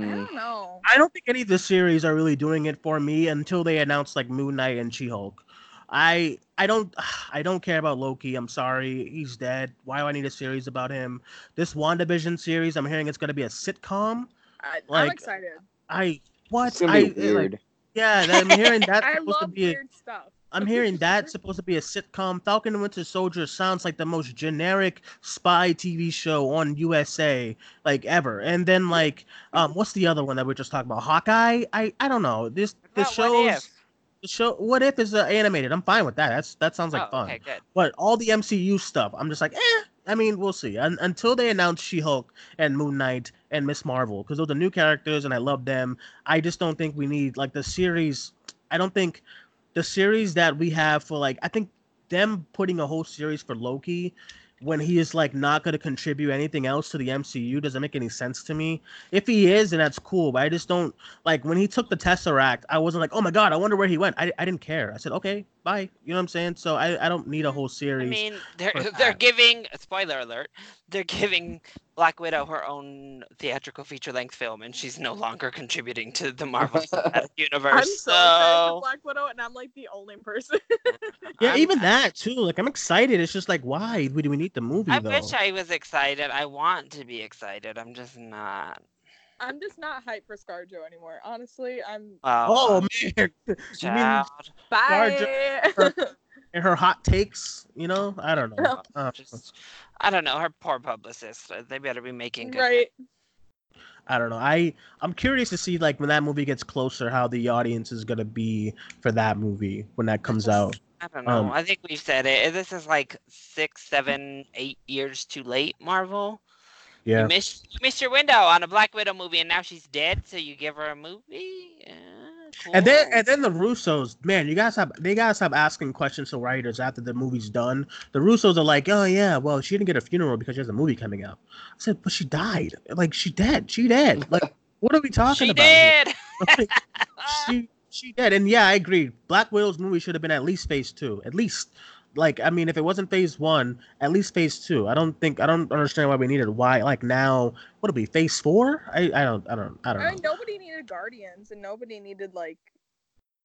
C: I
D: Mm.
C: don't know.
A: I don't think any of the series are really doing it for me until they announce like Moon Knight and She Hulk. I I don't I don't care about Loki. I'm sorry, he's dead. Why do I need a series about him? This WandaVision series, I'm hearing it's gonna be a sitcom.
C: I, I'm excited.
A: I what? I
D: be
A: like, yeah, that- I'm hearing that
C: I
A: supposed to
C: love
A: be. A,
C: weird stuff.
A: I'm hearing that supposed to be a sitcom. Falcon and Winter Soldier sounds like the most generic spy TV show on USA like ever. And then like, um, what's the other one that we are just talking about? Hawkeye. I I don't know. This the
B: What- what if?
A: shows. The show. What if is uh, animated? I'm fine with that. That's that sounds like
B: oh,
A: fun.
B: okay, good.
A: But all the MCU stuff, I'm just like, eh. I mean, we'll see. Un- until they announce She-Hulk and Moon Knight and Miss Marvel, because those are new characters and I love them. I just don't think we need like the series. I don't think the series that we have for like. I think them putting a whole series for Loki when he is like not going to contribute anything else to the MCU doesn't make any sense to me. If he is, then that's cool. But I just don't like when he took the Tesseract. I wasn't like, oh my god, I wonder where he went. I, I didn't care. I said, okay, bye. You know what I'm saying? So I, I don't need a whole series.
B: I mean, they're
A: for
B: they're
A: that.
B: giving spoiler alert. They're giving Black Widow her own theatrical feature length film, and she's no longer contributing to the Marvel Universe.
C: I'm so excited for
B: so
C: Black Widow, and I'm like the only person.
A: yeah,
B: I'm-
A: even that too. Like I'm excited. It's just like, why do we need the movie
B: I
A: though?
B: wish I was excited. I want to be excited. I'm just not.
C: I'm just not hyped for ScarJo anymore. Honestly, I'm.
A: oh
B: um,
A: man, you mean
B: child.
C: Bye.
A: and her hot takes? You know, I don't know. Uh,
B: Just, I don't know. Her poor publicist. uh, They better be making good.
C: right.
A: I don't know. I I'm curious to see like when that movie gets closer, how the audience is gonna be for that movie when that comes out.
B: I don't know.
A: Um,
B: I think we've said it. This is like six, seven, eight years too late, Marvel.
A: Yeah.
B: You missed, you missed your window on a Black Widow movie, and now she's dead. So you give her a movie. Yeah,
A: And then and then the Russos, man, you guys have they gotta stop asking questions to writers after the movie's done. The Russos are like, oh yeah, well she didn't get a funeral because she has a movie coming out. I said, but she died. Like she dead. She dead. Like what are we talking
B: she
A: about?
B: did.
A: Like, she she dead. and yeah, I agree. Black Widow's movie should have been at least phase two. At least, like, I mean, if it wasn't phase one, at least phase two. I don't think I don't understand why we needed why like now. What'll be phase four? I I don't I don't I don't
C: I mean, nobody needed Guardians, and nobody needed like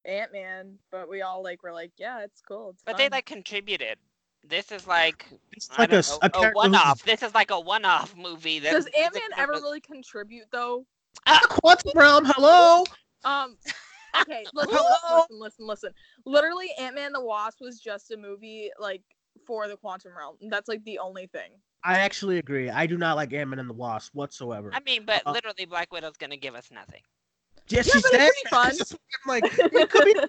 C: Ant Man, but we all like were like, yeah, it's cool. It's
B: but they like contributed. This is like
A: It's
B: I
A: like a,
B: don't
A: s-
B: know,
A: a
B: a one-off. This is like a one-off movie. That
C: Does Ant Man ever really contribute though?
A: Quantum Realm. Hello.
C: Um. Okay, listen, listen, listen, listen. Literally, Ant Man the Wasp was just a movie like for the quantum realm. That's like the only thing.
A: I actually agree. I do not like Ant-Man and the Wasp whatsoever.
B: I mean, but
A: Uh,
B: literally, Black Widow's gonna give us nothing.
A: yes,
C: Yeah,
A: she's
C: but it
A: dead.
C: could be fun.
A: I'm like, it could be.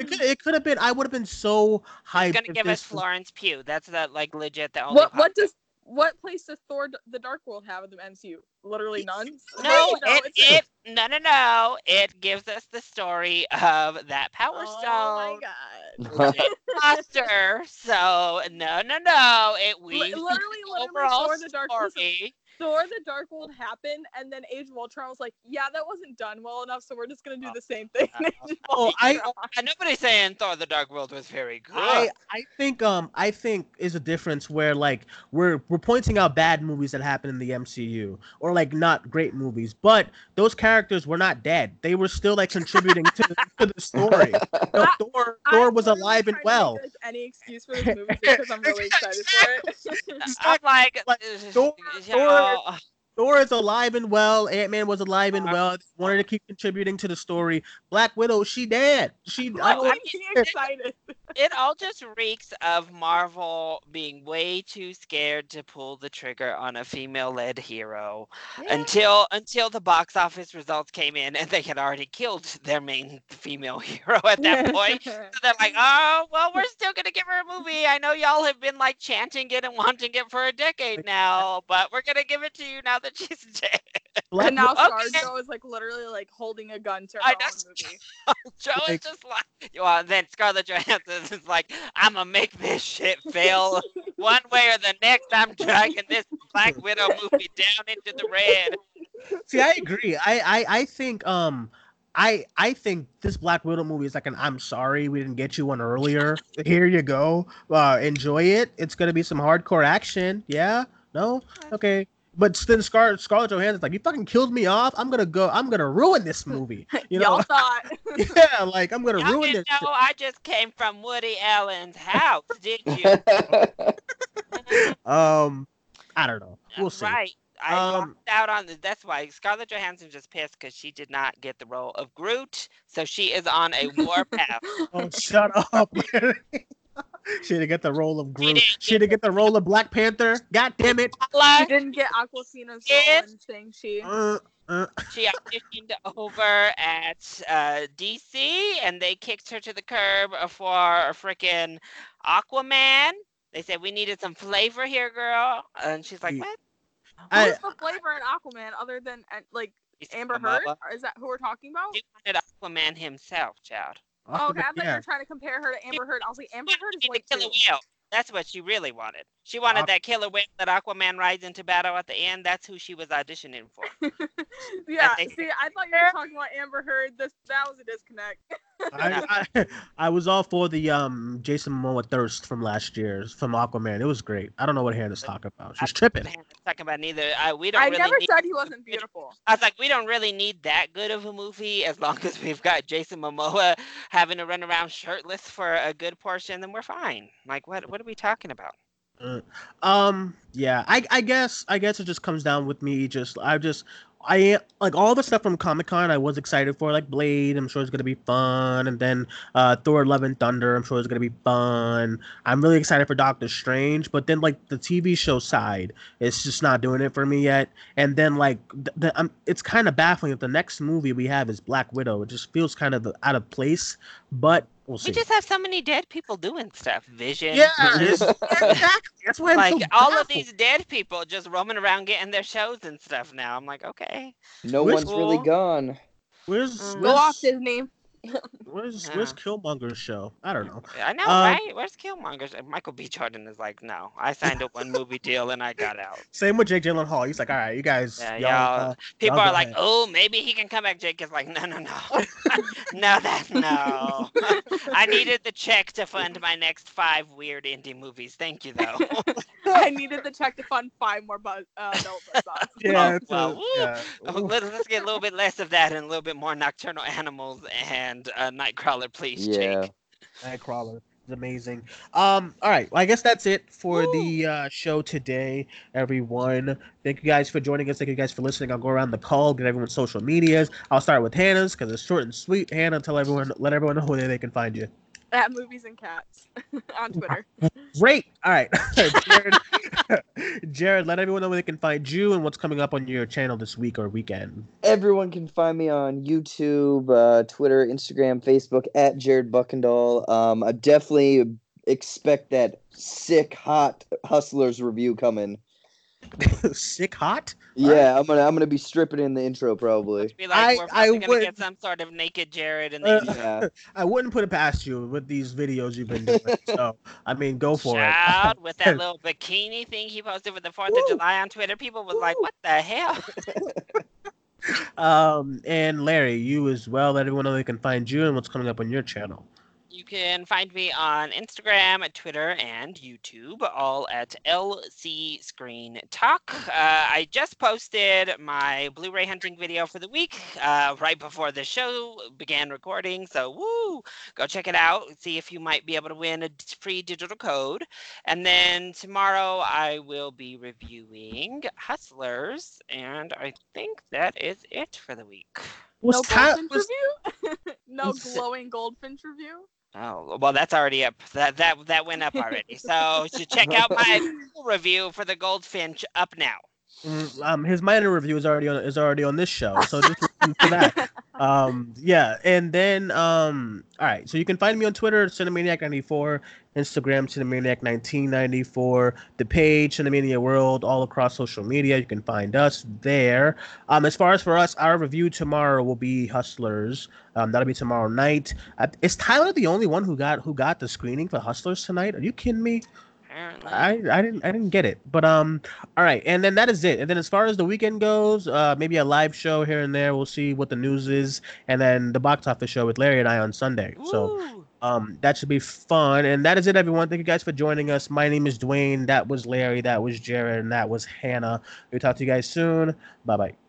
A: It could. It could have been. I would have been so hyped.
B: He's gonna give us Florence Pugh. That's the like legit the only.
C: what what does what place does Thor: The Dark World have in the MCU? Literally none.
B: No,
C: You know,
B: it, it no no no. It gives us the story of that Power
C: Oh
B: Stone Oh
C: my god.
B: monster. So no no no. It
C: Li-
B: weaves
C: literally,
B: the
C: literally,
B: overall
C: Thor: The Dark listen,
B: story.
C: Thor: The Dark World happened, and then Age of Ultron was like, yeah, that wasn't done well enough, so we're just gonna do the same thing. in Age of
A: Oh, I-
C: Ultron.
B: And nobody's saying Thor: The Dark World was very good.
A: I, I think um I think is a difference where like we're we're pointing out bad movies that happen in the MCU or like not great movies, but those characters were not dead. They were still like contributing to the, to the story. No,
C: I-
A: Thor
C: I'm
A: Thor was
C: literally
A: alive and
C: trying to make
A: well.
C: Any excuse for this movie because I'm really excited for it.
B: I'm like,
A: like,
B: uh,
A: Thor-
B: y'all-
A: Thor is alive and well. Ant Man was alive and well. They wanted to keep contributing to the story. Black Widow, she dead. She. I
C: What
A: don't-
C: excited?
B: it all just reeks of Marvel being way too scared to pull the trigger on a female-led hero until until the box office results came in and they had already killed their main female hero at that point. So they're like, oh, well, we're still gonna give her a movie. I know y'all have been like chanting it and wanting it for a decade now, but we're gonna give it to you now that she's dead.
A: Black
C: and now
B: Okay.
C: ScarJo is like literally like holding a gun to her
B: I know.
C: movie.
B: Joe is
A: Like-
B: just like, well, then Scarlett Johansson is like, I'm gonna make this shit fail one way or the next. I'm dragging this Black Widow movie down into the red.
A: See, I agree. I, I, I think um I I think this Black Widow movie is like an I'm sorry we didn't get you one earlier. Here you go. Uh, enjoy it. It's gonna be some hardcore action. Yeah. No. Okay. But then Scar- Scarlett Johansson's like, you fucking killed me off. I'm gonna go. I'm gonna ruin this movie. You know?
C: Y'all thought.
A: yeah. Like I'm gonna
B: Y'all
A: ruin
B: didn't
A: this.
B: know I just came from Woody Allen's house, did you?
A: Um, I don't know. We'll see.
B: Right. I
A: Um,
B: lost out on the, that's why Scarlett Johansson just pissed because she did not get the role of Groot, so she is on a warpath.
A: Oh, shut up. she didn't get the role of Groot.
B: didn't
A: She didn't get the role of Black Panther. God damn it.
C: she didn't get Awkwafina's
B: Yes.
C: role in Shang-Chi.
A: Uh, uh,
B: she auditioned over at uh, DC and they kicked her to the curb for a freaking Aquaman. They said we needed some flavor here, girl, and she's like,
A: Yeah.
B: "What?"
A: I-
C: Who's the flavor in Aquaman other than uh, like Amber Heard? Is that who we're talking about?
B: She wanted Aquaman himself, child.
C: Oh, okay. I thought you were trying to compare her to Amber Heard. I was like, Amber Heard is
B: She
C: white
B: the killer
C: too.
B: whale. That's what she really wanted. She wanted
A: Aqu-
B: that killer whale that Aquaman rides into battle at the end. That's who she was auditioning for.
C: yeah.
B: they-
C: See, I thought you were talking about Amber Heard. This that was a disconnect.
A: I, I, I was all for the um Jason Momoa thirst from last year's from Aquaman. It was great. I don't know what Hannah's talking about. She's tripping.
B: Man, talking about neither. I, we don't
C: I
B: really
C: never
B: need,
C: said he wasn't beautiful.
B: I was like, we don't really need that good of a movie as long as we've got Jason Momoa having to run around shirtless for a good portion, then we're fine. Like, what what are we talking about?
A: Uh, um, yeah, I I guess I guess it just comes down with me. Just I just I like all the stuff from Comic Con. I was excited for like Blade. I'm sure it's gonna be fun, and then uh, Thor: Love and Thunder. I'm sure it's gonna be fun. I'm really excited for Doctor Strange, but then like the TV show side, it's just not doing it for me yet. And then like the, the um, it's kind of baffling that the next movie we have is Black Widow. It just feels kind of out of place, but we'll see.
B: We just have so many dead people doing stuff. Vision.
A: yeah, exactly. That's why I'm
B: Like
A: so
B: all of these dead people just roaming around getting their shows and stuff now. I'm like, okay.
D: no
A: Where's-
D: one's really gone.
A: Where's,
B: Mm.
C: Go off, Disney.
A: Where's Where's Killmonger's show? I don't know.
B: I know,
A: Um,
B: right? Where's Killmonger's? Michael B. Jordan is like, no, I signed a one movie deal and I got out.
A: Same with Jake Gyllenhaal. He's like, all right, you guys,
B: Yeah,
A: y'all,
B: y'all-
A: uh,
B: People
A: Y'all
B: are like,
A: ahead.
B: oh, maybe he can come back. Jake is like, no, no, no, no, that no. I needed the check to fund my next five weird indie movies. Thank you, though.
C: I needed the check to fund five more buzz. Uh, no, buzz
A: yeah,
B: well,
A: a- yeah.
B: Oh, let's, let's get a little bit less of that and a little bit more nocturnal animals and uh, Nightcrawler, please,
D: Yeah.
B: Jake.
A: Nightcrawler is amazing. Um, all right, well, I guess that's it for the uh, show today, everyone. Thank you guys for joining us. Thank you guys for listening. I'll go around the call, get everyone's social medias. I'll start with Hannah's because it's short and sweet. Hannah, tell everyone, let everyone know where they can find you.
C: At movies and cats on Twitter.
A: Great. All right, Jared. Jared, let everyone know where they can find you and what's coming up on your channel this week or weekend.
D: Everyone can find me on YouTube, uh, Twitter, Instagram, Facebook at Jared Buckendall. Um, I definitely expect that sick, hot Hustlers review coming.
A: Sick hot.
D: Yeah, I'm gonna I'm gonna be stripping in the intro probably.
B: Be like,
A: I-
B: we're
A: I
B: gonna
A: would-
B: get some sort of naked Jared and
A: Uh,
D: Yeah,
A: I wouldn't put it past you with these videos you've been doing. so I mean, go for it.
B: Child, with that little bikini thing he posted with the Fourth of July on Twitter, people was like, "What the hell?"
A: Um, and Larry, you as well. Let everyone know they can find you and what's coming up on your channel.
B: You can find me on Instagram, Twitter, and YouTube, all at LC Screen Talk. Uh, I just posted my Blu-ray hunting video for the week uh, right before the show began recording. So, woo! Go check it out. See if you might be able to win a free digital code. And then tomorrow I will be reviewing Hustlers, and I think that is it for the week.
A: Was
C: no
A: Ty-
C: goldfinch
A: was-
C: review? no glowing goldfinch review?
B: Oh well, that's already up. That that that went up already. So check out my review for the Goldfinch up now.
A: Mm, um, his minor review is already on is already on this show, so just listen to that. Um, yeah, and then um, all right. So you can find me on Twitter, Cinemaniac94, Instagram, Cinemaniac1994, the page, Cinemania World, all across social media. You can find us there. Um, as far as for us, our review tomorrow will be Hustlers. Um, that'll be tomorrow night. Uh, is Tyler the only one who got who got the screening for Hustlers tonight? Are you kidding me?
B: Apparently.
A: I, I didn't I didn't get it, but um, all right, and then that is it. And then as far as the weekend goes, uh, maybe a live show here and there. We'll see what the news is, and then the box office show with Larry and I on Sunday. So
B: Woo!
A: Um, that should be fun. And that is it, everyone. Thank you guys for joining us. My name is Duane. That was Larry. That was Jared. And that was Hannah. We'll talk to you guys soon. Bye bye.